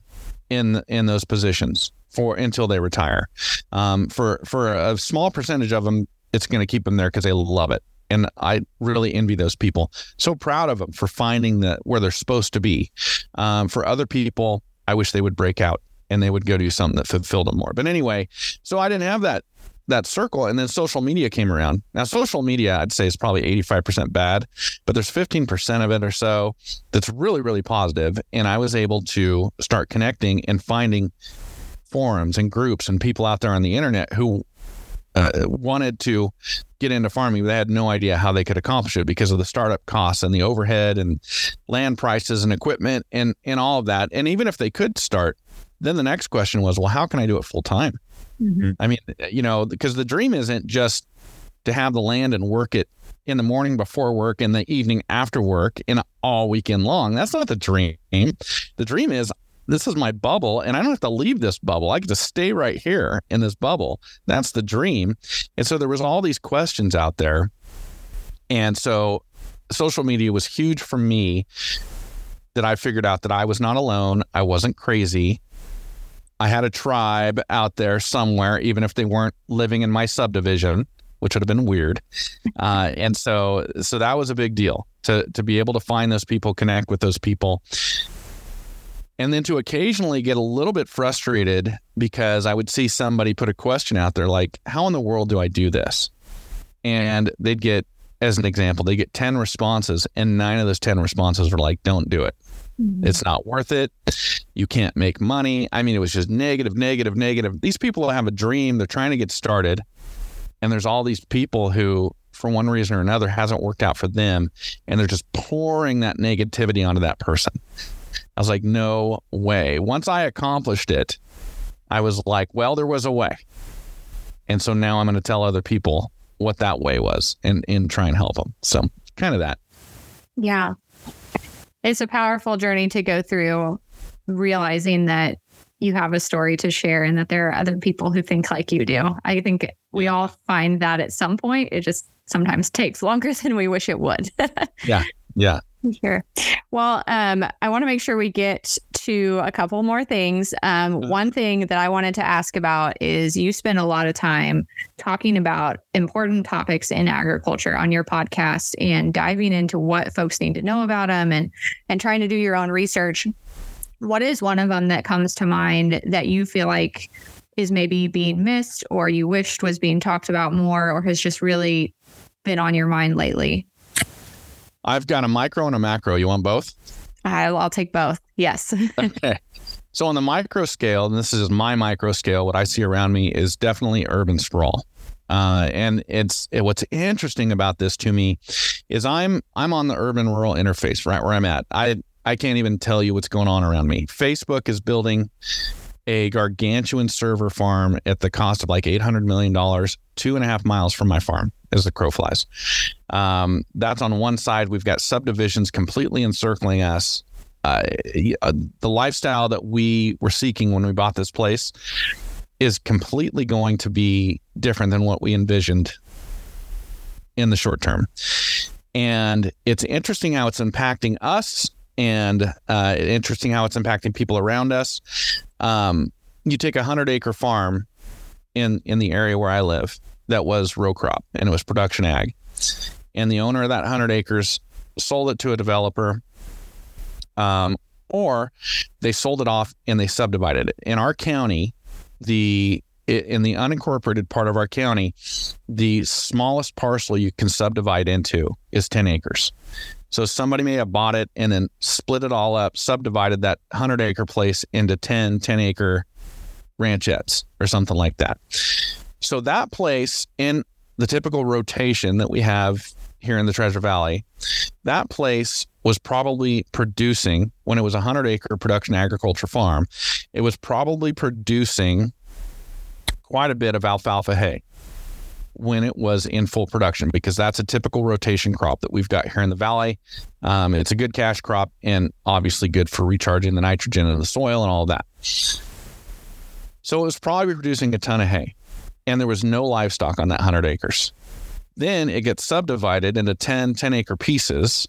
in in those positions for until they retire. Um, for for a small percentage of them, it's going to keep them there because they love it. And I really envy those people. So proud of them for finding that where they're supposed to be. Um, for other people, I wish they would break out and they would go do something that fulfilled them more. But anyway, so I didn't have that that circle and then social media came around now social media i'd say is probably 85% bad but there's 15% of it or so that's really really positive and i was able to start connecting and finding forums and groups and people out there on the internet who uh, wanted to get into farming, but they had no idea how they could accomplish it because of the startup costs and the overhead and land prices and equipment and and all of that. And even if they could start, then the next question was, well, how can I do it full time? Mm-hmm. I mean, you know, because the dream isn't just to have the land and work it in the morning before work and the evening after work and all weekend long. That's not the dream. The dream is this is my bubble and I don't have to leave this bubble. I get to stay right here in this bubble. That's the dream. And so there was all these questions out there. And so social media was huge for me that I figured out that I was not alone. I wasn't crazy. I had a tribe out there somewhere, even if they weren't living in my subdivision, which would have been weird. Uh, and so, so that was a big deal to to be able to find those people, connect with those people, and then to occasionally get a little bit frustrated because I would see somebody put a question out there like, How in the world do I do this? And they'd get, as an example, they get 10 responses, and nine of those 10 responses were like, Don't do it. Mm-hmm. It's not worth it. You can't make money. I mean, it was just negative, negative, negative. These people have a dream, they're trying to get started. And there's all these people who, for one reason or another, hasn't worked out for them. And they're just pouring that negativity onto that person. I was like, no way. Once I accomplished it, I was like, well, there was a way. And so now I'm going to tell other people what that way was and, and try and help them. So kind of that. Yeah. It's a powerful journey to go through realizing that you have a story to share and that there are other people who think like you do. I think we all find that at some point. It just sometimes takes longer than we wish it would. yeah. Yeah. Sure. Well, um, I want to make sure we get to a couple more things. Um, mm-hmm. one thing that I wanted to ask about is you spend a lot of time talking about important topics in agriculture on your podcast and diving into what folks need to know about them and and trying to do your own research. What is one of them that comes to mind that you feel like is maybe being missed or you wished was being talked about more or has just really been on your mind lately? I've got a micro and a macro. You want both? I'll, I'll take both. Yes. okay. So on the micro scale, and this is my micro scale, what I see around me is definitely urban sprawl. Uh, and it's it, what's interesting about this to me is I'm I'm on the urban rural interface right where I'm at. I I can't even tell you what's going on around me. Facebook is building a gargantuan server farm at the cost of like $800 million, two and a half miles from my farm as the crow flies. Um, that's on one side. We've got subdivisions completely encircling us. Uh, the lifestyle that we were seeking when we bought this place is completely going to be different than what we envisioned in the short term. And it's interesting how it's impacting us and uh, interesting how it's impacting people around us. Um, you take a hundred acre farm in in the area where I live that was row crop and it was production ag, and the owner of that hundred acres sold it to a developer, um, or they sold it off and they subdivided it. In our county, the in the unincorporated part of our county, the smallest parcel you can subdivide into is 10 acres. So somebody may have bought it and then split it all up, subdivided that 100 acre place into 10, 10 acre ranchettes or something like that. So that place in the typical rotation that we have here in the Treasure Valley, that place was probably producing when it was a 100 acre production agriculture farm, it was probably producing quite a bit of alfalfa hay when it was in full production because that's a typical rotation crop that we've got here in the valley. Um, it's a good cash crop and obviously good for recharging the nitrogen in the soil and all that. So it was probably producing a ton of hay, and there was no livestock on that 100 acres. Then it gets subdivided into 10 10 acre pieces.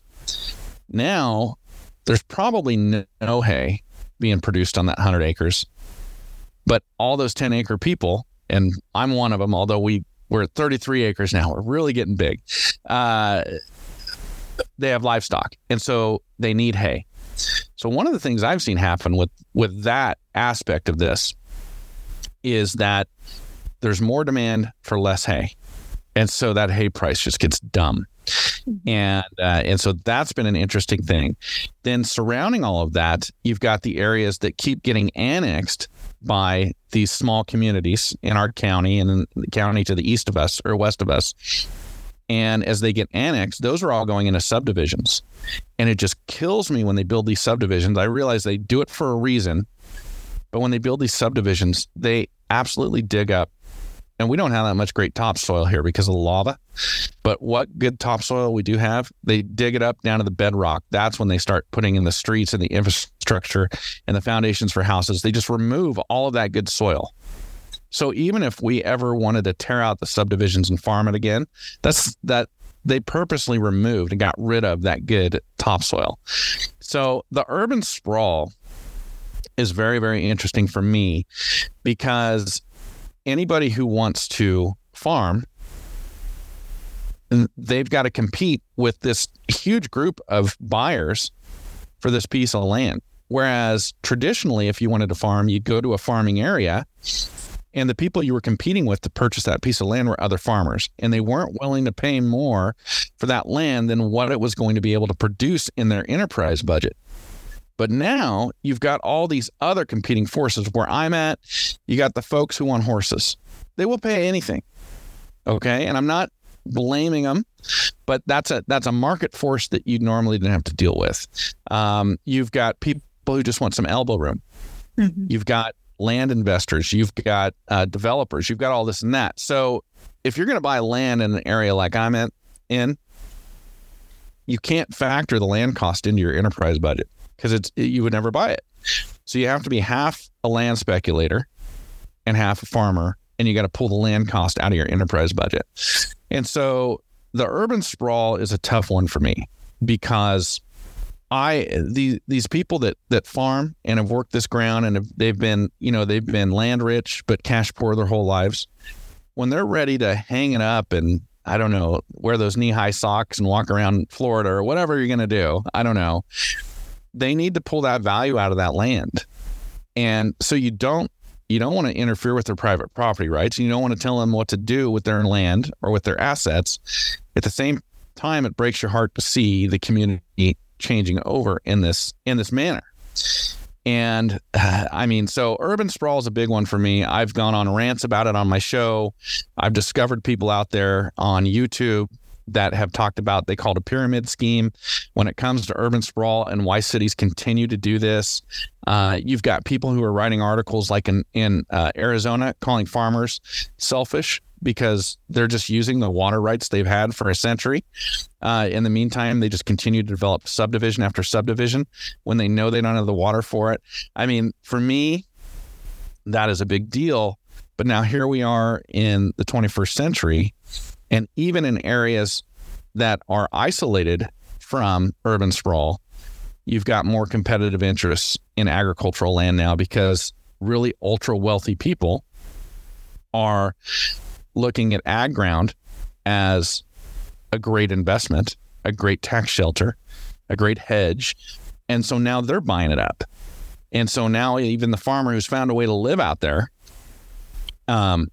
Now there's probably no hay being produced on that 100 acres. But all those 10 acre people, and I'm one of them, although we we're at 33 acres now. We're really getting big. Uh, they have livestock, and so they need hay. So one of the things I've seen happen with with that aspect of this is that there's more demand for less hay, and so that hay price just gets dumb. Mm-hmm. And uh, and so that's been an interesting thing. Then surrounding all of that, you've got the areas that keep getting annexed by these small communities in our county and in the county to the east of us or west of us. And as they get annexed, those are all going into subdivisions. And it just kills me when they build these subdivisions. I realize they do it for a reason. But when they build these subdivisions, they absolutely dig up and we don't have that much great topsoil here because of the lava. But what good topsoil we do have, they dig it up down to the bedrock. That's when they start putting in the streets and the infrastructure and the foundations for houses. They just remove all of that good soil. So even if we ever wanted to tear out the subdivisions and farm it again, that's that they purposely removed and got rid of that good topsoil. So the urban sprawl is very, very interesting for me because anybody who wants to farm, they've got to compete with this huge group of buyers for this piece of land. Whereas traditionally, if you wanted to farm, you'd go to a farming area and the people you were competing with to purchase that piece of land were other farmers and they weren't willing to pay more for that land than what it was going to be able to produce in their enterprise budget but now you've got all these other competing forces. Where I'm at, you got the folks who want horses. They will pay anything. Okay. And I'm not blaming them, but that's a that's a market force that you normally didn't have to deal with. Um, you've got people who just want some elbow room. Mm-hmm. You've got land investors. You've got uh, developers. You've got all this and that. So if you're going to buy land in an area like I'm in, in, you can't factor the land cost into your enterprise budget because it's it, you would never buy it. So you have to be half a land speculator and half a farmer, and you got to pull the land cost out of your enterprise budget. And so the urban sprawl is a tough one for me because I these these people that that farm and have worked this ground and have, they've been you know they've been land rich but cash poor their whole lives. When they're ready to hang it up and I don't know wear those knee high socks and walk around Florida or whatever you're gonna do, I don't know they need to pull that value out of that land. And so you don't you don't want to interfere with their private property rights. You don't want to tell them what to do with their land or with their assets. At the same time, it breaks your heart to see the community changing over in this in this manner. And uh, I mean, so urban sprawl is a big one for me. I've gone on rants about it on my show. I've discovered people out there on YouTube that have talked about they call it a pyramid scheme when it comes to urban sprawl and why cities continue to do this. Uh, you've got people who are writing articles like in in uh, Arizona calling farmers selfish because they're just using the water rights they've had for a century. Uh, in the meantime, they just continue to develop subdivision after subdivision when they know they don't have the water for it. I mean, for me, that is a big deal. But now here we are in the 21st century, and even in areas that are isolated from urban sprawl, you've got more competitive interests in agricultural land now because really ultra wealthy people are looking at ag ground as a great investment, a great tax shelter, a great hedge. And so now they're buying it up. And so now even the farmer who's found a way to live out there, um,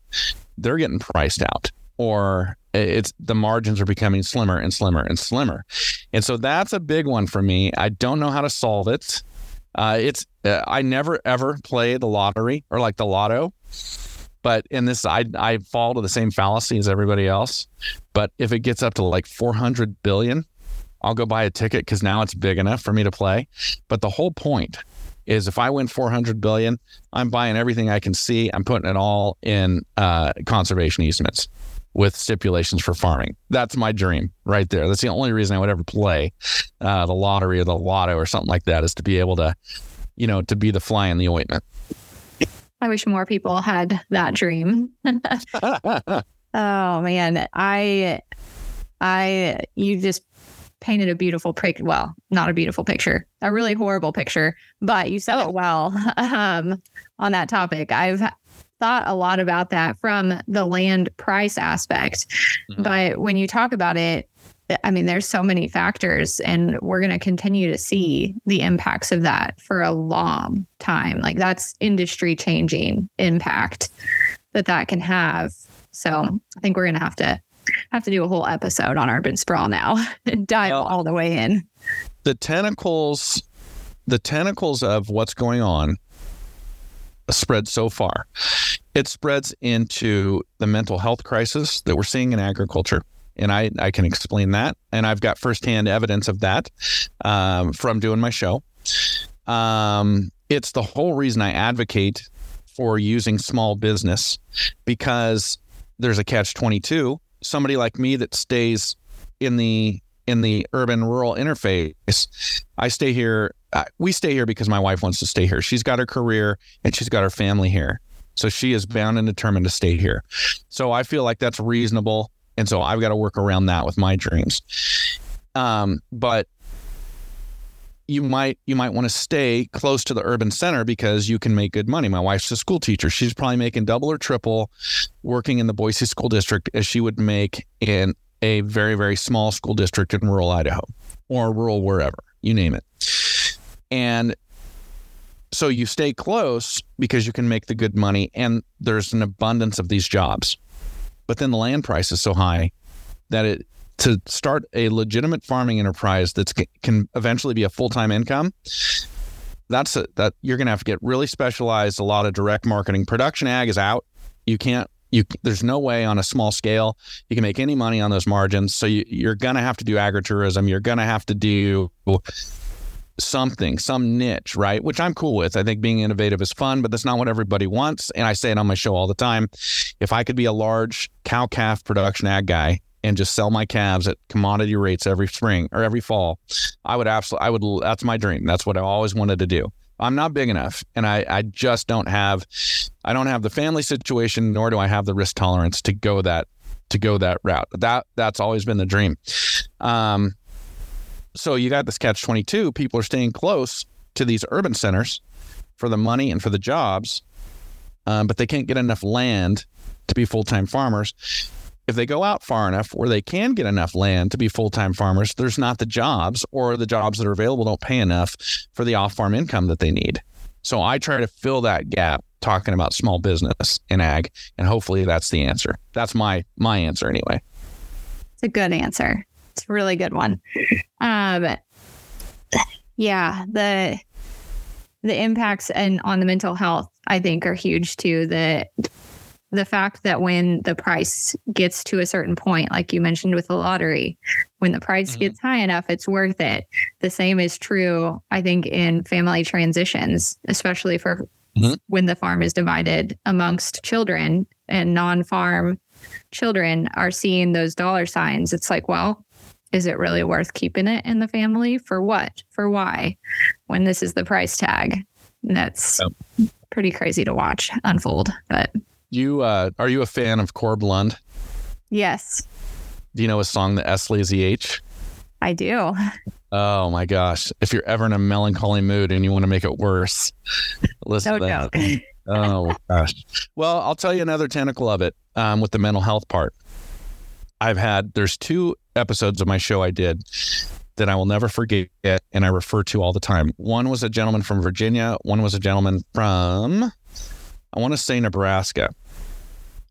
they're getting priced out or it's the margins are becoming slimmer and slimmer and slimmer. And so that's a big one for me. I don't know how to solve it. Uh, it's uh, I never ever play the lottery or like the lotto. But in this, I I fall to the same fallacy as everybody else. But if it gets up to like 400 billion, I'll go buy a ticket because now it's big enough for me to play. But the whole point is if I win 400 billion, I'm buying everything I can see. I'm putting it all in uh, conservation easements with stipulations for farming. That's my dream right there. That's the only reason I would ever play uh, the lottery or the lotto or something like that is to be able to, you know, to be the fly in the ointment. I wish more people had that dream. oh man, I, I, you just painted a beautiful picture. Well, not a beautiful picture, a really horrible picture, but you said oh. it well um, on that topic. I've thought a lot about that from the land price aspect, mm-hmm. but when you talk about it, I mean, there's so many factors, and we're going to continue to see the impacts of that for a long time. Like that's industry changing impact that that can have. So I think we're going to have to have to do a whole episode on urban sprawl now and dive well, all the way in. The tentacles, the tentacles of what's going on spread so far. It spreads into the mental health crisis that we're seeing in agriculture and I, I can explain that. And I've got firsthand evidence of that um, from doing my show. Um, it's the whole reason I advocate for using small business because there's a catch 22. Somebody like me that stays in the in the urban rural interface, I stay here. We stay here because my wife wants to stay here. She's got her career and she's got her family here. So she is bound and determined to stay here. So I feel like that's reasonable. And so I've got to work around that with my dreams. Um, but you might you might want to stay close to the urban center because you can make good money. My wife's a school teacher. She's probably making double or triple working in the Boise school district as she would make in a very very small school district in rural Idaho or rural wherever, you name it. And so you stay close because you can make the good money and there's an abundance of these jobs. But then the land price is so high that it to start a legitimate farming enterprise that can eventually be a full-time income that's a, that you're going to have to get really specialized. A lot of direct marketing. Production ag is out. You can't you there's no way on a small scale you can make any money on those margins. So you, you're going to have to do agritourism. You're going to have to do something, some niche, right? Which I'm cool with. I think being innovative is fun, but that's not what everybody wants. And I say it on my show all the time. If I could be a large cow calf production ag guy and just sell my calves at commodity rates every spring or every fall, I would absolutely, I would, that's my dream. That's what I always wanted to do. I'm not big enough and I, I just don't have, I don't have the family situation, nor do I have the risk tolerance to go that, to go that route. That, that's always been the dream. Um, so you got this catch 22. People are staying close to these urban centers for the money and for the jobs, um, but they can't get enough land to be full time farmers. If they go out far enough where they can get enough land to be full time farmers, there's not the jobs or the jobs that are available don't pay enough for the off farm income that they need. So I try to fill that gap talking about small business in ag, and hopefully that's the answer. That's my my answer anyway. It's a good answer. It's a really good one. Um, yeah, the the impacts and on the mental health, I think, are huge too. The the fact that when the price gets to a certain point, like you mentioned with the lottery, when the price mm-hmm. gets high enough, it's worth it. The same is true, I think, in family transitions, especially for mm-hmm. when the farm is divided amongst children and non farm children are seeing those dollar signs. It's like, well, is it really worth keeping it in the family? For what? For why? When this is the price tag. That's pretty crazy to watch unfold. But you uh, are you a fan of Corb Lund? Yes. Do you know a song, The S Lazy H? I do. Oh my gosh. If you're ever in a melancholy mood and you want to make it worse, listen no to that. Oh gosh. Well, I'll tell you another tentacle of it um, with the mental health part. I've had, there's two episodes of my show I did that I will never forget and I refer to all the time. One was a gentleman from Virginia, one was a gentleman from, I want to say Nebraska.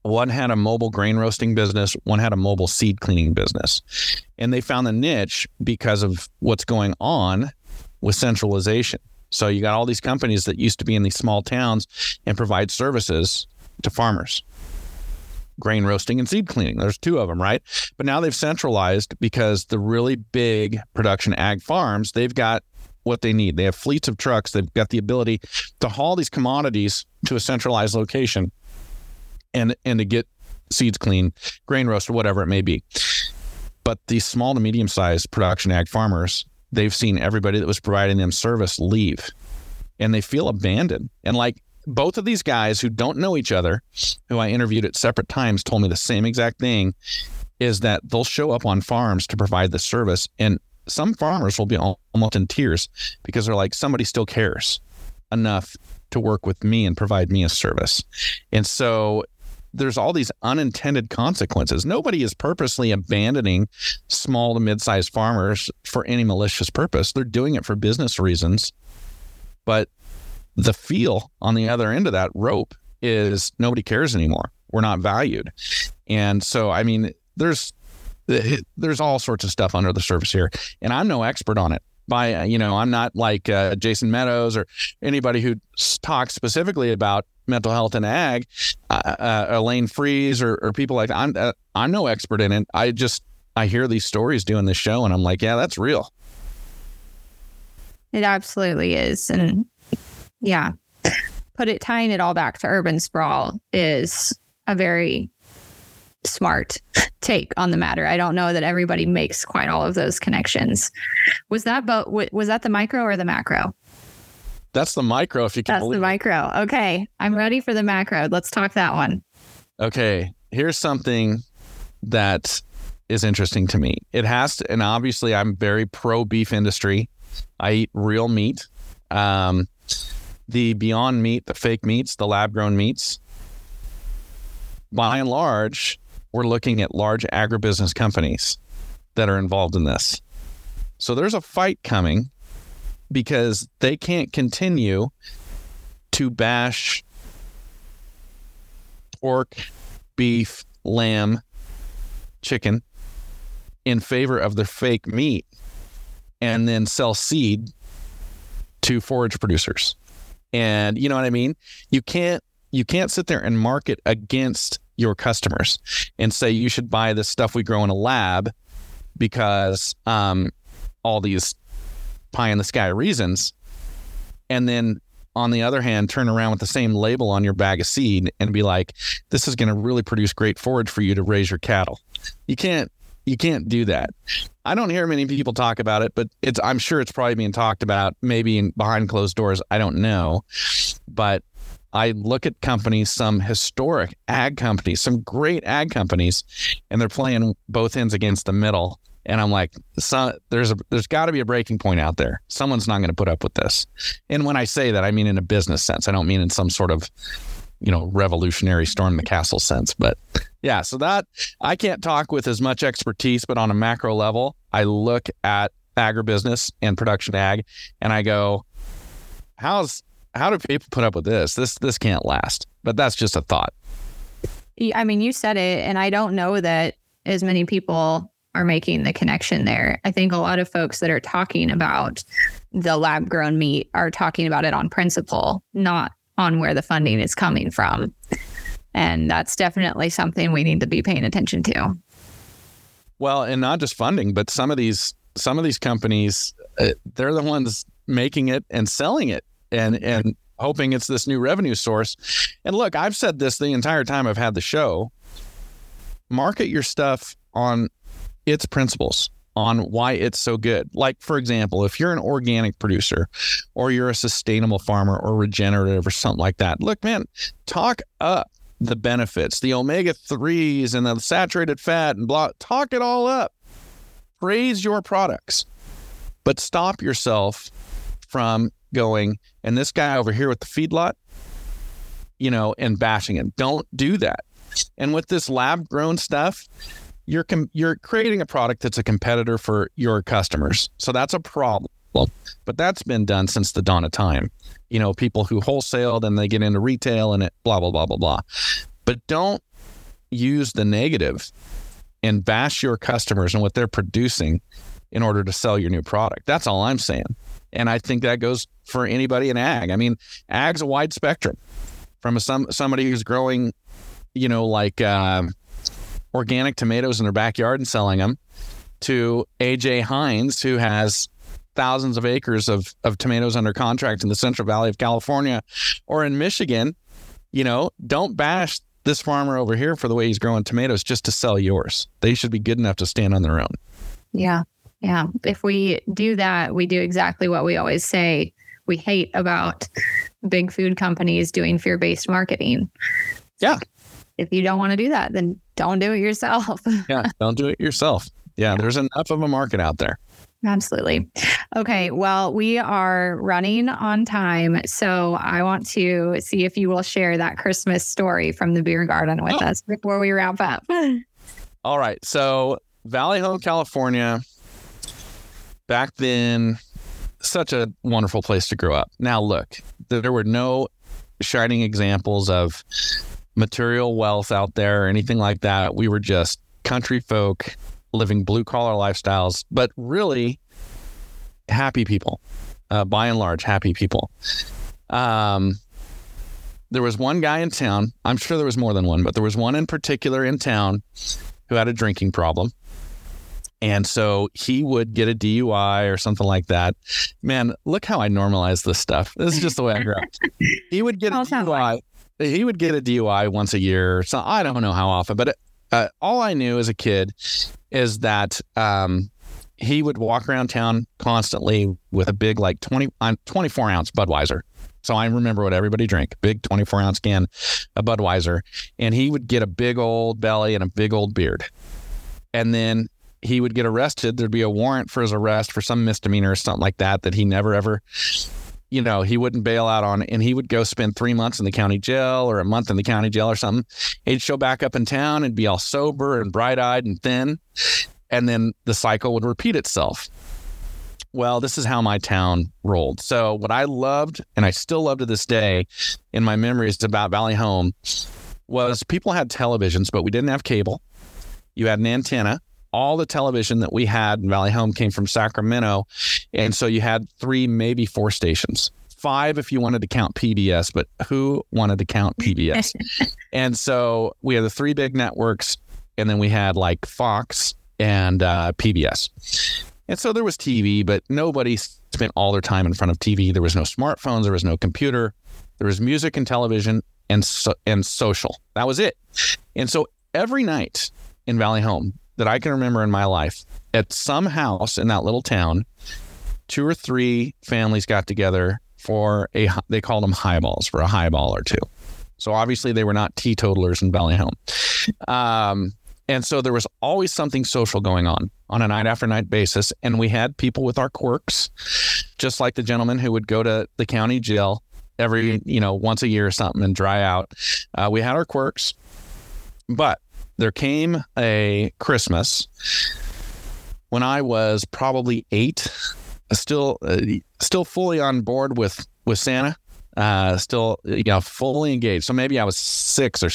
One had a mobile grain roasting business, one had a mobile seed cleaning business. And they found the niche because of what's going on with centralization. So you got all these companies that used to be in these small towns and provide services to farmers grain roasting and seed cleaning. There's two of them, right? But now they've centralized because the really big production ag farms, they've got what they need. They have fleets of trucks. They've got the ability to haul these commodities to a centralized location and and to get seeds clean, grain roast, or whatever it may be. But these small to medium sized production ag farmers, they've seen everybody that was providing them service leave and they feel abandoned. And like both of these guys who don't know each other, who I interviewed at separate times, told me the same exact thing is that they'll show up on farms to provide the service. And some farmers will be almost in tears because they're like, somebody still cares enough to work with me and provide me a service. And so there's all these unintended consequences. Nobody is purposely abandoning small to mid sized farmers for any malicious purpose. They're doing it for business reasons. But the feel on the other end of that rope is nobody cares anymore. We're not valued. And so, I mean, there's there's all sorts of stuff under the surface here, and I'm no expert on it. By you know, I'm not like uh, Jason Meadows or anybody who talks specifically about mental health and ag, uh, uh, Elaine Froese or, or people like that. I'm uh, I'm no expert in it. I just I hear these stories doing this show, and I'm like, yeah, that's real. It absolutely is, and yeah. Put it tying it all back to urban sprawl is a very smart take on the matter. I don't know that everybody makes quite all of those connections. Was that but was that the micro or the macro? That's the micro if you can That's the micro. Okay. I'm ready for the macro. Let's talk that one. Okay. Here's something that is interesting to me. It has to, and obviously I'm very pro beef industry. I eat real meat. Um, the Beyond Meat, the fake meats, the lab grown meats, by and large, we're looking at large agribusiness companies that are involved in this. So there's a fight coming because they can't continue to bash pork, beef, lamb, chicken in favor of the fake meat and then sell seed to forage producers. And you know what I mean? You can't you can't sit there and market against your customers and say you should buy this stuff we grow in a lab because um, all these pie in the sky reasons. And then on the other hand, turn around with the same label on your bag of seed and be like, this is going to really produce great forage for you to raise your cattle. You can't you can't do that. I don't hear many people talk about it, but it's I'm sure it's probably being talked about maybe in behind closed doors. I don't know. But I look at companies, some historic ag companies, some great ag companies, and they're playing both ends against the middle. And I'm like, so, there's a there's got to be a breaking point out there. Someone's not going to put up with this. And when I say that, I mean in a business sense. I don't mean in some sort of you know, revolutionary storm the castle sense. But yeah, so that I can't talk with as much expertise, but on a macro level, I look at agribusiness and production ag and I go, how's how do people put up with this? This this can't last. But that's just a thought. I mean, you said it, and I don't know that as many people are making the connection there. I think a lot of folks that are talking about the lab grown meat are talking about it on principle, not on where the funding is coming from. And that's definitely something we need to be paying attention to. Well, and not just funding, but some of these some of these companies, uh, they're the ones making it and selling it, and and hoping it's this new revenue source. And look, I've said this the entire time I've had the show. Market your stuff on its principles on why it's so good. Like, for example, if you're an organic producer or you're a sustainable farmer or regenerative or something like that, look, man, talk up the benefits, the omega 3s and the saturated fat and blah, talk it all up. Praise your products, but stop yourself from going, and this guy over here with the feedlot, you know, and bashing it. Don't do that. And with this lab grown stuff, you're com- you're creating a product that's a competitor for your customers. So that's a problem. But that's been done since the dawn of time. You know, people who wholesale, then they get into retail and it blah blah blah blah blah. But don't use the negative and bash your customers and what they're producing in order to sell your new product. That's all I'm saying. And I think that goes for anybody in ag. I mean, ag's a wide spectrum from a, some somebody who's growing, you know, like uh, organic tomatoes in their backyard and selling them to AJ Hines, who has thousands of acres of, of tomatoes under contract in the Central Valley of California or in Michigan. You know, don't bash this farmer over here for the way he's growing tomatoes just to sell yours. They should be good enough to stand on their own. Yeah. Yeah. If we do that, we do exactly what we always say we hate about big food companies doing fear based marketing. Yeah. If you don't want to do that, then don't do it yourself. yeah. Don't do it yourself. Yeah, yeah. There's enough of a market out there. Absolutely. Okay. Well, we are running on time. So I want to see if you will share that Christmas story from the beer garden with oh. us before we wrap up. All right. So, Valley Home, California, back then, such a wonderful place to grow up. Now, look, there were no shining examples of material wealth out there or anything like that. We were just country folk living blue collar lifestyles, but really happy people, uh, by and large, happy people. Um, there was one guy in town. I'm sure there was more than one, but there was one in particular in town who had a drinking problem. And so he would get a DUI or something like that. Man, look how I normalize this stuff. This is just the way I grew up. He would get a DUI. He would get a DUI once a year. So I don't know how often, but uh, all I knew as a kid is that um, he would walk around town constantly with a big, like 20, uh, 24 ounce Budweiser. So I remember what everybody drank big 24 ounce can of Budweiser. And he would get a big old belly and a big old beard. And then he would get arrested. There'd be a warrant for his arrest for some misdemeanor or something like that that he never ever you know, he wouldn't bail out on and he would go spend three months in the county jail or a month in the county jail or something. He'd show back up in town and be all sober and bright eyed and thin. And then the cycle would repeat itself. Well, this is how my town rolled. So, what I loved, and I still love to this day in my memories about Valley Home, was people had televisions, but we didn't have cable. You had an antenna all the television that we had in Valley Home came from Sacramento. And so you had three, maybe four stations. Five if you wanted to count PBS, but who wanted to count PBS? and so we had the three big networks, and then we had like Fox and uh, PBS. And so there was TV, but nobody spent all their time in front of TV. There was no smartphones, there was no computer, there was music and television and so, and social. That was it. And so every night in Valley Home, that I can remember in my life at some house in that little town, two or three families got together for a, they called them highballs for a highball or two. So obviously they were not teetotalers in Valley Home. Um, and so there was always something social going on on a night after night basis. And we had people with our quirks, just like the gentleman who would go to the county jail every, you know, once a year or something and dry out. Uh, we had our quirks, but there came a Christmas when I was probably eight, still uh, still fully on board with with Santa, uh, still you know fully engaged. So maybe I was six or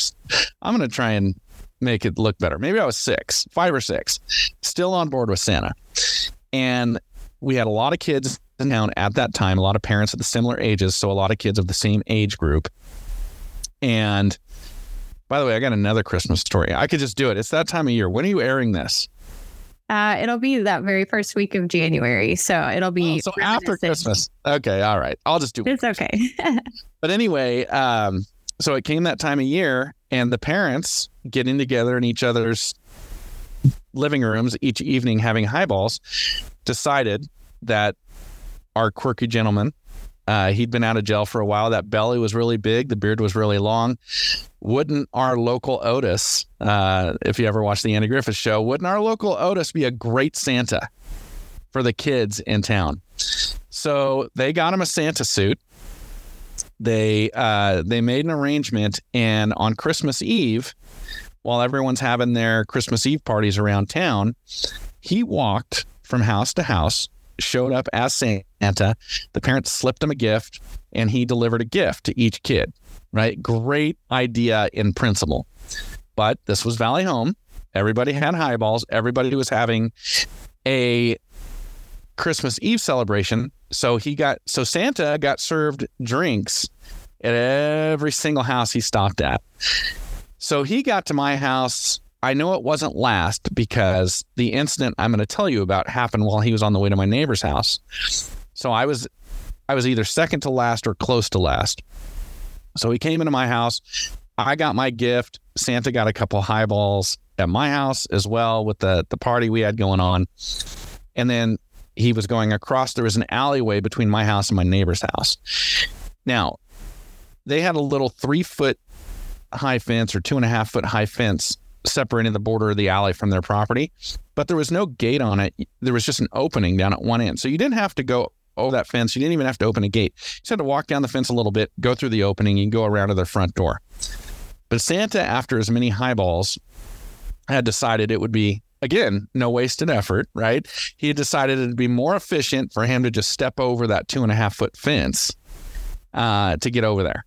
I'm going to try and make it look better. Maybe I was six, five or six, still on board with Santa, and we had a lot of kids in town at that time, a lot of parents of the similar ages, so a lot of kids of the same age group. And by the way, I got another Christmas story. I could just do it. It's that time of year. When are you airing this? Uh, it'll be that very first week of January. So it'll be oh, so after Christmas. Okay. All right. I'll just do it. It's okay. but anyway, um, so it came that time of year and the parents getting together in each other's living rooms each evening having highballs decided that our quirky gentleman uh, he'd been out of jail for a while. That belly was really big. The beard was really long. Wouldn't our local Otis, uh, if you ever watched the Andy Griffith show, wouldn't our local Otis be a great Santa for the kids in town? So they got him a Santa suit. They uh, they made an arrangement, and on Christmas Eve, while everyone's having their Christmas Eve parties around town, he walked from house to house showed up as Santa. The parents slipped him a gift and he delivered a gift to each kid, right? Great idea in principle. But this was Valley Home. Everybody had highballs. Everybody was having a Christmas Eve celebration. So he got, so Santa got served drinks at every single house he stopped at. So he got to my house I know it wasn't last because the incident I'm going to tell you about happened while he was on the way to my neighbor's house. So I was I was either second to last or close to last. So he came into my house. I got my gift. Santa got a couple highballs at my house as well with the the party we had going on. And then he was going across. There was an alleyway between my house and my neighbor's house. Now, they had a little three foot high fence or two and a half foot high fence separating the border of the alley from their property, but there was no gate on it. There was just an opening down at one end. So you didn't have to go over that fence. You didn't even have to open a gate. You just had to walk down the fence a little bit, go through the opening, and go around to their front door. But Santa, after as many highballs, had decided it would be again, no wasted effort, right? He had decided it'd be more efficient for him to just step over that two and a half foot fence uh, to get over there.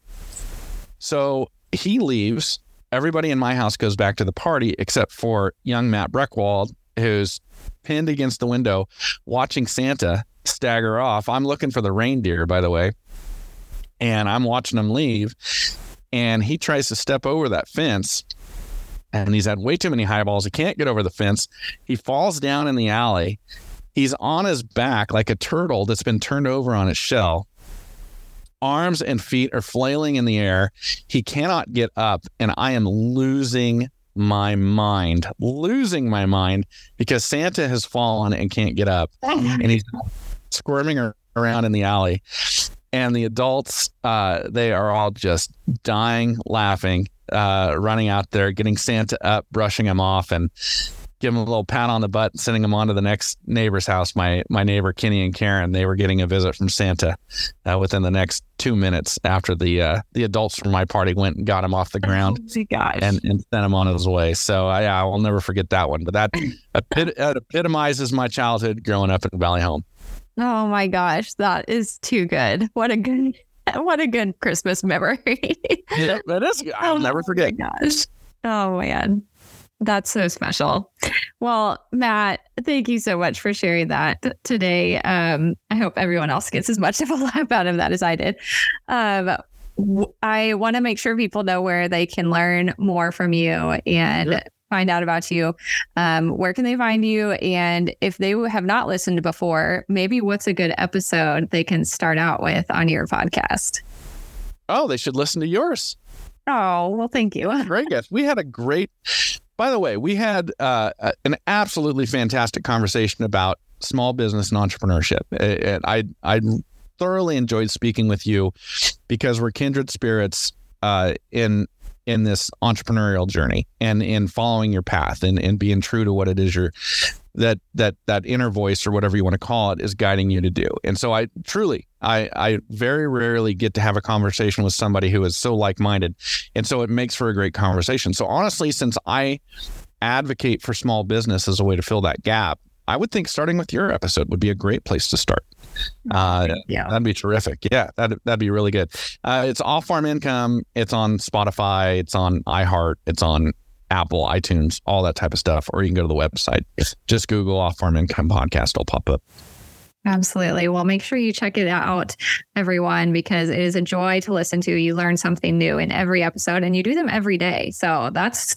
So he leaves everybody in my house goes back to the party except for young Matt Brechwald, who's pinned against the window watching Santa stagger off. I'm looking for the reindeer, by the way, and I'm watching him leave. And he tries to step over that fence, and he's had way too many highballs. He can't get over the fence. He falls down in the alley. He's on his back like a turtle that's been turned over on its shell arms and feet are flailing in the air. He cannot get up, and I am losing my mind, losing my mind because Santa has fallen and can't get up, and he's squirming around in the alley. And the adults, uh, they are all just dying, laughing, uh, running out there, getting Santa up, brushing him off, and give them a little pat on the butt and sending them on to the next neighbor's house. My my neighbor Kenny and Karen, they were getting a visit from Santa uh, within the next two minutes after the uh, the adults from my party went and got him off the ground oh, and, and sent him on his way. So I, I will never forget that one. But that epit- epitomizes my childhood growing up in Valley Home. Oh my gosh, that is too good. What a good what a good Christmas memory. yeah, that is. I'll oh, never forget. gosh. Oh man. That's so special. Well, Matt, thank you so much for sharing that today. Um, I hope everyone else gets as much of a laugh out of that as I did. Um, I want to make sure people know where they can learn more from you and find out about you. Um, where can they find you? And if they have not listened before, maybe what's a good episode they can start out with on your podcast? Oh, they should listen to yours. Oh, well, thank you. Great guest. We had a great by the way, we had uh, an absolutely fantastic conversation about small business and entrepreneurship. And I I thoroughly enjoyed speaking with you because we're kindred spirits uh, in in this entrepreneurial journey and in following your path and, and being true to what it is you're that that that inner voice or whatever you want to call it is guiding you to do. And so I truly I I very rarely get to have a conversation with somebody who is so like-minded. And so it makes for a great conversation. So honestly, since I advocate for small business as a way to fill that gap, I would think starting with your episode would be a great place to start. Uh, yeah, that'd be terrific. Yeah, that that'd be really good. Uh, it's off farm income. It's on Spotify. It's on iHeart. It's on Apple, iTunes, all that type of stuff. Or you can go to the website. Just Google Off Farm Income Podcast. It'll pop up. Absolutely. Well, make sure you check it out, everyone, because it is a joy to listen to. You learn something new in every episode and you do them every day. So that's,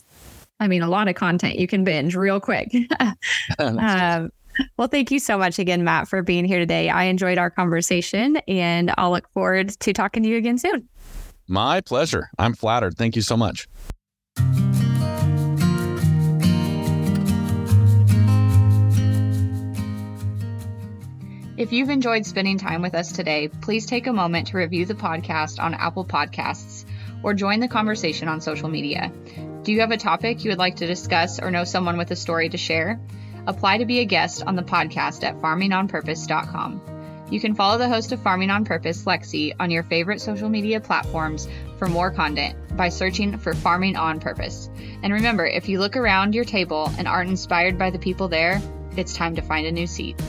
I mean, a lot of content you can binge real quick. um, well, thank you so much again, Matt, for being here today. I enjoyed our conversation and I'll look forward to talking to you again soon. My pleasure. I'm flattered. Thank you so much. If you've enjoyed spending time with us today, please take a moment to review the podcast on Apple Podcasts or join the conversation on social media. Do you have a topic you would like to discuss or know someone with a story to share? Apply to be a guest on the podcast at farmingonpurpose.com. You can follow the host of Farming on Purpose, Lexi, on your favorite social media platforms for more content by searching for Farming on Purpose. And remember, if you look around your table and aren't inspired by the people there, it's time to find a new seat.